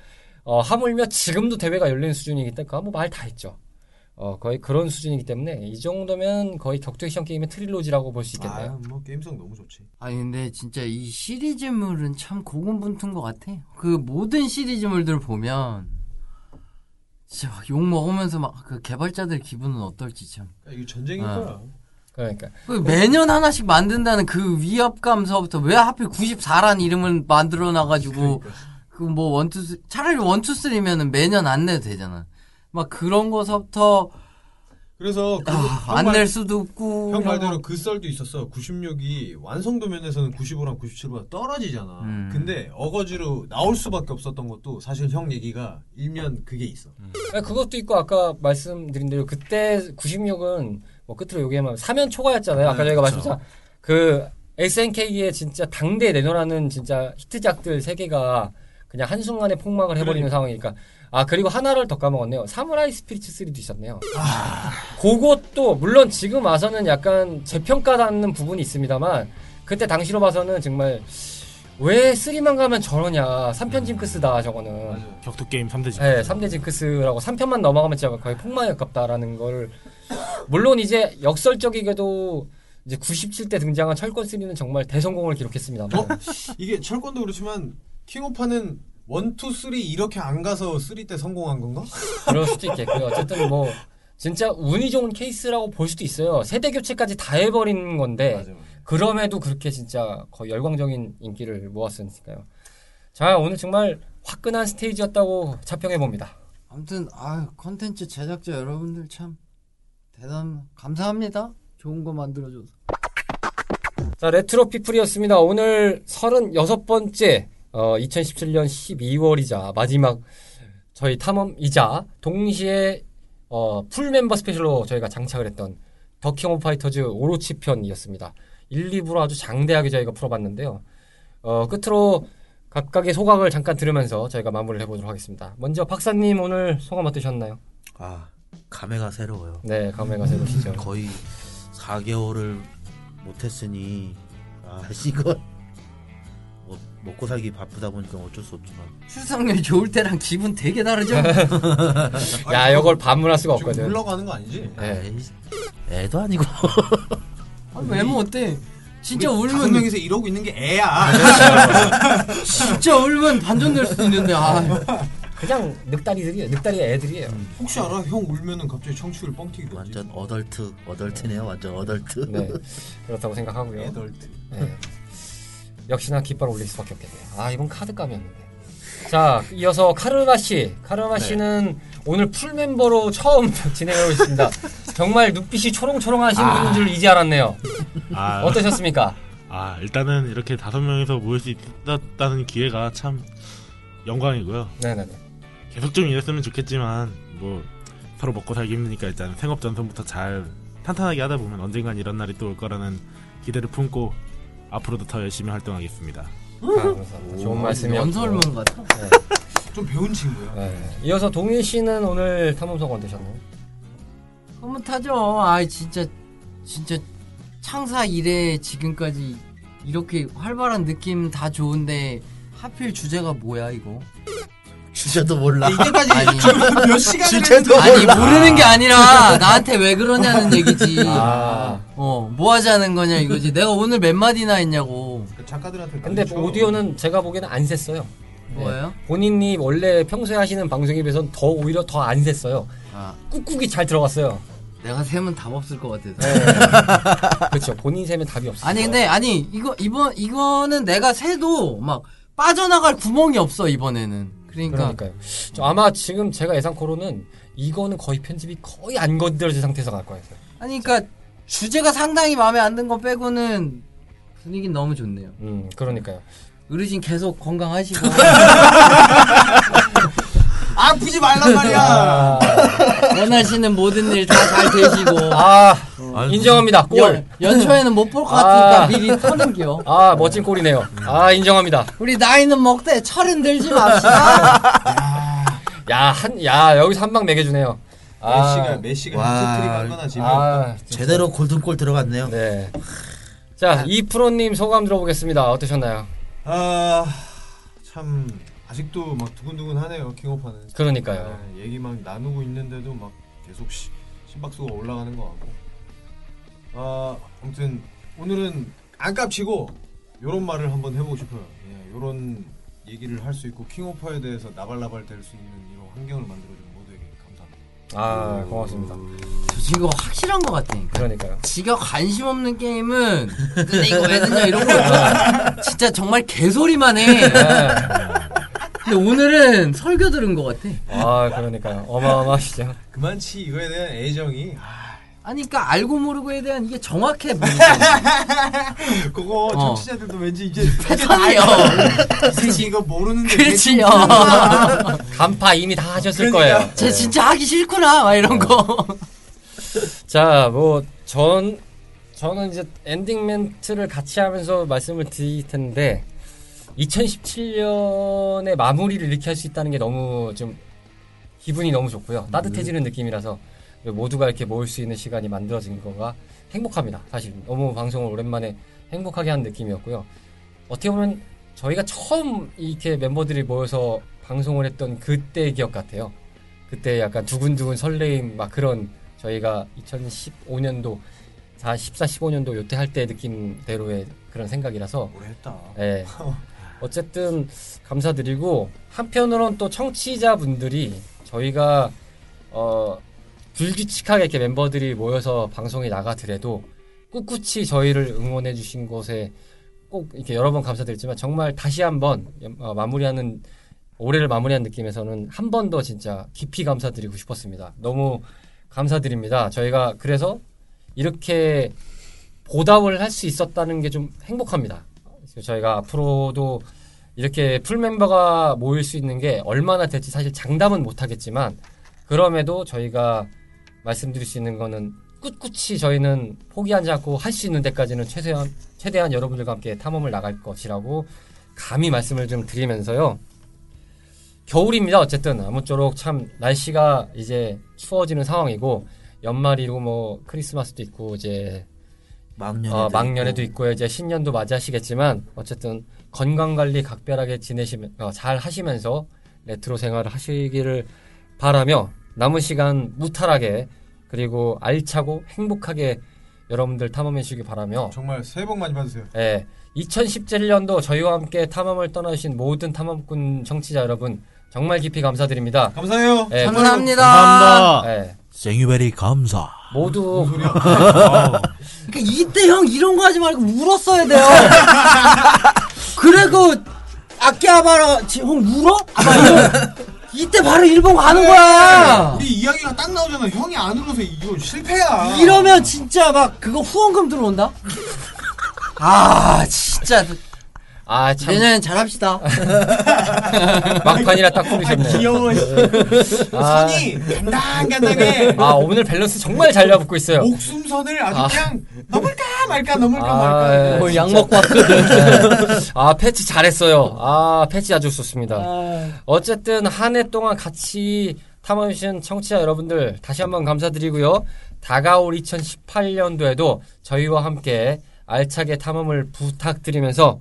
어, 하물며 지금도 대회가 열리는 수준이기 때문에 뭐 말 다 했죠. 어, 거의 그런 수준이기 때문에 이 정도면 거의 격투 액션 게임의 트릴로지라고 볼 수 있겠네요. 아, 뭐 게임성 너무 좋지. 아니 근데 진짜 이 시리즈물은 참 고군분투인 것 같아. 그 모든 시리즈물들 보면 진짜 막욕 먹으면서 막 그 개발자들 기분은 어떨지 참. 야, 이거 전쟁인 아. 거야. 그러니까 그 매년 하나씩 만든다는 그 위협감서부터 왜 하필 94란 이름을 만들어 놔가지고 그뭐 원투 쓰 차라리 원투 쓰리면은 매년 안 내도 되잖아. 막 그런 거서부터 그래서 그, 아, 형안 말- 낼 수도 없고. 형 뭐- 말대로 그 썰도 있었어. 96이 완성도 면에서는 95랑 97보다 떨어지잖아. 음. 근데 어거지로 나올 수밖에 없었던 것도 사실 형 얘기가 일면 그게 있어. 아, 그것도 있고 아까 말씀드린 대로 그때 96은 뭐 끝으로 요약하면 사면초가였잖아요. 아까 네, 저희가 그쵸. 말씀드린 그 SNK의 진짜 당대 내놓으라는 진짜 히트작들 세 개가 그냥 한순간에 폭망을 해버리는 그러니까. 상황이니까 아 그리고 하나를 더 까먹었네요. 사무라이 스피리츠 3도 있었네요. 아. 그것도 물론 지금 와서는 약간 재평가받는 부분이 있습니다만 그때 당시로 봐서는 정말 왜 3만 가면 저러냐 3편 징크스다 저거는 맞아요. 격투 게임 3대 지 네, 3대 징크스라고 3편만 넘어가면 진짜 거의 폭망에 가깝다라는 걸 물론 이제 역설적이게도 이제 97때 등장한 철권 3는 정말 대성공을 기록했습니다만 어? 이게 철권도 그렇지만 킹오파는 1, 2, 3 이렇게 안 가서 3때 성공한 건가? [laughs] 그럴 수도 있겠고요. 어쨌든 뭐 진짜 운이 좋은 케이스라고 볼 수도 있어요. 세대 교체까지 다 해버린 건데 맞아, 맞아. 그럼에도 그렇게 진짜 거의 열광적인 인기를 모았으니까요. 자 오늘 정말 화끈한 스테이지였다고 자평해 봅니다. 아무튼 아 컨텐츠 제작자 여러분들 참 대단 감사합니다. 좋은 거 만들어줘서. 자, 레트로 피플이었습니다. 오늘 36번째, 어, 2017년 12월이자 마지막 저희 탐험이자 동시에, 어, full 멤버 special로 저희가 장착을 했던 더 킹 오브 파이터즈 오로치 편이었습니다. 1, 2부로 아주 장대하게 저희가 풀어봤는데요. 어, 끝으로 각각의 소각을 잠깐 들으면서 저희가 마무리를 해보도록 하겠습니다. 먼저 박사님 오늘 소감 어떠셨나요? 아 감회가 새로워요. 네, 감회가 새로시죠. 거의 4개월을 못했으니 아 이거 뭐 먹고 살기 바쁘다 보니까 어쩔 수 없지만 출석률 좋을 때랑 기분 되게 다르죠? [laughs] 야, 이걸 반문할 수가 지금 없거든. 울러가는 거 아니지? 네. 에이, 애도 아니고 [laughs] 아, 외모 어때? 진짜 우리 다섯 울면 명이서 이러고 있는 게 애야. [laughs] 진짜 울면 반전될 수도 있는데 아 그냥 늑다리들이에요. 늑다리 애들이에요. 혹시 알아? 형 울면은 갑자기 청취율 뻥튀기 완전 adult adult네요 완전 adult 네, 그렇다고 생각하고요. adult. 네. 역시나 깃발 올릴 수밖에 없겠네요. 아 이번 카드감이었는데. 자 이어서 카르마 씨, 카르마 씨는 오늘 full 멤버로 처음 [laughs] 진행하고 있습니다. 정말 눈빛이 초롱초롱하신 분인 줄 이제 알았네요. 아, 어떠셨습니까? 아, 일단은 이렇게 다섯 명이서 모일 수 있었다는 기회가 참 영광이고요. 네네네. 계속 좀 이랬으면 좋겠지만 뭐 서로 먹고 살기 힘드니까 일단 생업 전선부터 잘 탄탄하게 하다 보면 언젠간 이런 날이 또 올 거라는 기대를 품고 앞으로도 더 열심히 활동하겠습니다. 아, 감사합니다. 좋은 말씀이었고. 연설문 같아. 네. 좀 배운 친구야. 네. 이어서 동일 씨는 오늘 탐험석 어떠셨나요? 그러면 타죠. 아 진짜 진짜 창사 이래 지금까지 이렇게 활발한 느낌 다 좋은데 하필 주제가 뭐야 이거? 주제도 몰라. 이때까지 아니. 지금 몇 시간을 주제도 했는데 아니 모르는 게 아니라 [laughs] 나한테 왜 그러냐는 얘기지. 아. 어, 뭐 하자는 거냐 이거지. 내가 오늘 몇 마디나 했냐고. 그 작가들한테 근데 줘. 오디오는 제가 보기에는 안 셌어요. 뭐예요? 본인이 원래 평소에 하시는 방송에 비해서는 더 오히려 더 안 셌어요. 아, 꾹꾹이 잘 들어갔어요. 내가 셈은 답 없을 것 같아서. 네. [laughs] 그렇죠. 본인 셈에 답이 없어요. 아니 근데 아니 이거 이번 이거는 내가 세도 막 빠져나갈 구멍이 없어 이번에는. 그러니까 그러니까요. 저 아마 지금 제가 예상코로는 이거는 거의 편집이 거의 안 건드려진 상태에서 갈 거예요. 아니 그러니까 주제가 상당히 마음에 안 든 거 빼고는 분위기는 너무 좋네요. 음, 그러니까요. 어르신 계속 건강하시고 [laughs] 아프지 말란 말이야. 아, 원하시는 모든 일 다 잘 되시고 [laughs] 아, 아이고. 인정합니다. 골. 연, 연초에는 못 볼 것 같으니까 아. 미리 터는겨. 아, 멋진 골이네요. 아, 인정합니다. 우리 나이는 먹되 철은 들지 맙시다. [laughs] 야, 한, 야, 여기서 한 방 먹여주네요. 메시가 메시가 와. 해트트릭 하거나 지면 아, 제대로 골든골 들어갔네요. 네. 자, 이프로님 소감 들어보겠습니다. 어떠셨나요? 아 참 아직도 막 두근두근하네요 킹오파는. 그러니까요. 네, 얘기 막 나누고 있는데도 막 계속 시, 심박수가 올라가는 것 같고. 아 아무튼 오늘은 안 깝치고 요런 말을 한번 해보고 싶어요. 예, 요런 얘기를 할 수 있고 킹오파에 대해서 나발나발 될 수 있는 이런 환경을 만들어준 아, 고맙습니다. 저 지금 확실한 것 같다니까. 그러니까요. 지가 관심 없는 게임은 [laughs] 근데 이거 왜 듣냐 이런 거 진짜 정말 개소리만 해. 네. 근데 오늘은 설교 들은 것 같아. 아, 그러니까요. 어마어마하시죠. 그만치 이거에 대한 애정이 아, 아니 그러니까 알고 모르고에 대한 이게 정확해 보니까. [laughs] 그거 어. 정치자들도 왠지 이제 패턴이요. 이승씨 이거 모르는데 그렇지요. [laughs] 간파 이미 다 하셨을 그러니까. 거예요. 쟤 진짜 하기 싫구나 막 이런 거. [laughs] 자, 뭐, 전, 저는 이제 엔딩 멘트를 같이 하면서 말씀을 드릴 텐데, 2017년의 마무리를 이렇게 할 수 있다는 게 너무 좀 기분이 너무 좋고요. 따뜻해지는 느낌이라서 모두가 이렇게 모일 수 있는 시간이 만들어진 거가 행복합니다. 사실 너무 방송을 오랜만에 행복하게 한 느낌이었고요. 어떻게 보면 저희가 처음 이렇게 멤버들이 모여서 방송을 했던 그때의 기억 같아요. 그때 약간 두근두근 설레임 막 그런 저희가 2015년도 4, 14, 15년도 요때 할 때 느낌대로의 그런 생각이라서 오래 했다. 예. [laughs] 어쨌든 감사드리고 한편으로는 또 청취자분들이 저희가 어 불규칙하게 이렇게 멤버들이 모여서 방송에 나가더라도 꿋꿋이 저희를 응원해 주신 것에 꼭 이렇게 여러 번 감사드리지만 정말 다시 한번 어, 마무리하는 올해를 마무리한 느낌에서는 한 번 더 진짜 깊이 감사드리고 싶었습니다. 너무 감사드립니다. 저희가 그래서 이렇게 보답을 할 수 있었다는 게 좀 행복합니다. 저희가 앞으로도 이렇게 풀 멤버가 모일 수 있는 게 얼마나 될지 사실 장담은 못 하겠지만 그럼에도 저희가 말씀드릴 수 있는 거는 꿋꿋이 저희는 포기하지 않고 할 수 있는 데까지는 최대한 최대한 여러분들과 함께 탐험을 나갈 것이라고 감히 말씀을 좀 드리면서요. 겨울입니다. 어쨌든 아무쪼록 참 날씨가 이제 추워지는 상황이고 연말이고 뭐 크리스마스도 있고 이제 막년에도, 어, 막년에도 있고. 있고 이제 신년도 맞이하시겠지만 어쨌든 건강 관리 각별하게 지내시면 어, 잘 하시면서 레트로 생활을 하시기를 바라며 남은 시간 무탈하게 그리고 알차고 행복하게 여러분들 탐험해 주시기 바라며 정말 새해 복 많이 받으세요. 예, 2017년도 저희와 함께 탐험을 떠나주신 모든 탐험꾼 청취자 여러분 정말 깊이 감사드립니다. 감사해요. 예, 감사합니다. 감사합니다. 예, 생유베리 감사. 모두? [laughs] [laughs] 그러니까 이때 형 이런 거 하지 말고 울었어야 돼요. [laughs] 그래 그 아키하바라 지금 형 울어? 막 이러- 이때 바로 일본 가는 거야. 우리 이야기가 딱 나오잖아. 형이 안 울어서 이거 실패야. 이러면 진짜 막 그거 후원금 들어온다. [laughs] 아 진짜 아, 참. 내년엔 잘합시다. [laughs] 막판이라 딱 부르셨네. 귀여워. 아, 선이 간당간당해. 아, 오늘 밸런스 정말 잘 잡고 있어요. 목숨선을 아주 아. 그냥 넘을까 말까 넘을까 아, 말까. 뭘약 먹고 왔거든. 아, 패치 잘했어요. 아, 패치 아주 좋습니다. 아, 어쨌든 한 해 동안 같이 탐험해주신 청취자 여러분들 다시 한번 감사드리고요. 다가올 2018년도에도 저희와 함께 알차게 탐험을 부탁드리면서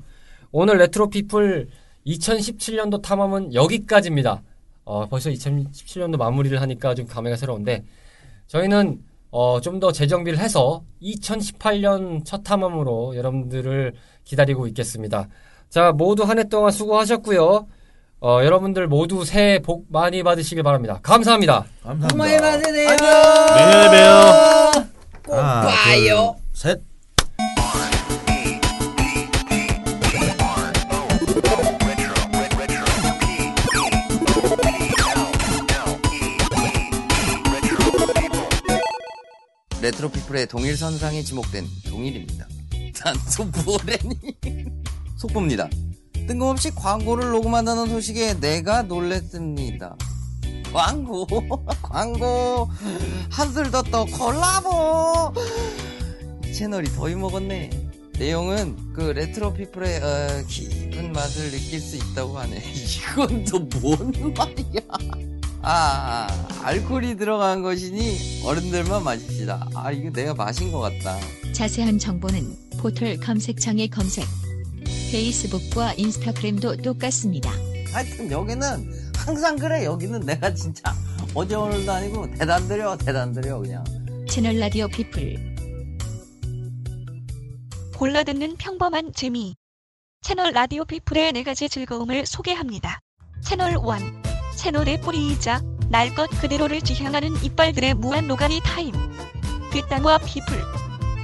오늘 레트로피플 2017년도 탐험은 여기까지입니다. 어, 벌써 2017년도 마무리를 하니까 좀 감회가 새로운데 저희는 어, 좀 더 재정비를 해서 2018년 첫 탐험으로 여러분들을 기다리고 있겠습니다. 자, 모두 한 해 동안 수고하셨고요. 어, 여러분들 모두 새해 복 많이 받으시길 바랍니다. 감사합니다. 감사합니다. 복 많이 받으세요. 내년에 봬요. 꼭 하나, 봐요. 둘, 셋. 레트로 피플의 동일 선상에 지목된 동일입니다. [laughs] 단소 뭐래니? [laughs] 속보입니다. 뜬금없이 광고를 녹음한다는 소식에 내가 놀랬습니다. 광고, [laughs] 광고, 한술 더 떠 콜라보. 이 채널이 더위 먹었네. 내용은 그 레트로 피플의 어, 깊은 맛을 느낄 수 있다고 하네. 이건 또 뭔 말이야? 아, 아, 알코올이 들어간 것이니 어른들만 마십시다. 아, 이거 내가 마신 것 같다. 자세한 정보는 포털 검색창에 검색. 페이스북과 인스타그램도 똑같습니다. 하여튼 여기는 항상 그래. 여기는 내가 진짜 어제 오늘도 아니고 대단 드려, 대단 드려 그냥. 채널 라디오 피플. 골라 듣는 평범한 재미. 채널 라디오 피플의 네 가지 즐거움을 소개합니다. 채널 1. 채널의 뿌리이자 날 것 그대로를 지향하는 이빨들의 무한 노가리 타임. 뒷담화 피플.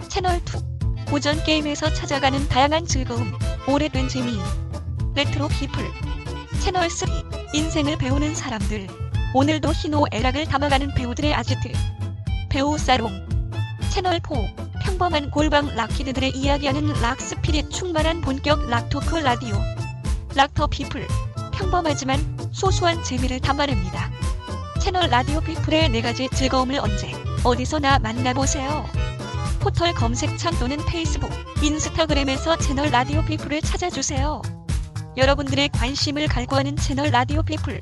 채널 2. 고전 게임에서 찾아가는 다양한 즐거움. 오래된 재미. 레트로 피플. 채널 3. 인생을 배우는 사람들. 오늘도 희노애락을 담아가는 배우들의 아지트. 배우 살롱. 채널 4. 평범한 골방 rock kid들의 이야기하는 rock spirit 충만한 본격 rock 토크 라디오. 락커 피플. 평범하지만 소소한 재미를 담아냅니다. 채널 라디오 피플의 네 가지 즐거움을 언제, 어디서나 만나보세요. 포털 검색창 또는 페이스북, 인스타그램에서 채널 라디오 피플을 찾아주세요. 여러분들의 관심을 갈구하는 채널 라디오 피플.